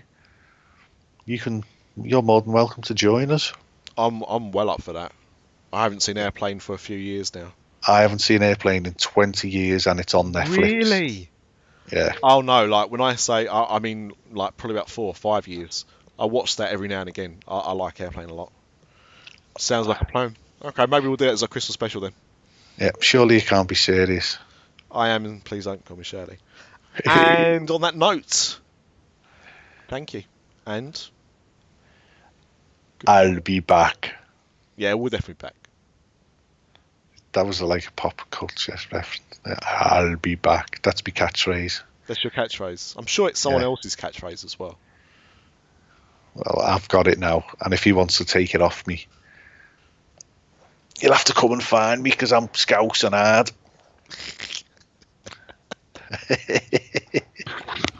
C: you can. You're more than welcome to join us.
B: I'm I'm well up for that. I haven't seen Airplane for a few years now.
C: I haven't seen Airplane in 20 years, and it's on Netflix.
B: Really?
C: Yeah.
B: Oh no! Like when I say, I, I mean, like probably about four or five years. I watch that every now and again. I, I like Airplane a lot. Sounds like a plan. Okay, maybe we'll do it as a Christmas special then.
C: Yeah, surely you can't be serious.
B: I am, and please don't call me Shirley. and on that note, thank you. And
C: I'll be back.
B: Yeah, we'll definitely be back.
C: That was like a pop culture reference. I'll be back. That's my catchphrase.
B: That's your catchphrase. I'm sure it's someone yeah. else's catchphrase as well.
C: Well, I've got it now, and if he wants to take it off me, You'll have to come and find me because I'm scouse and hard.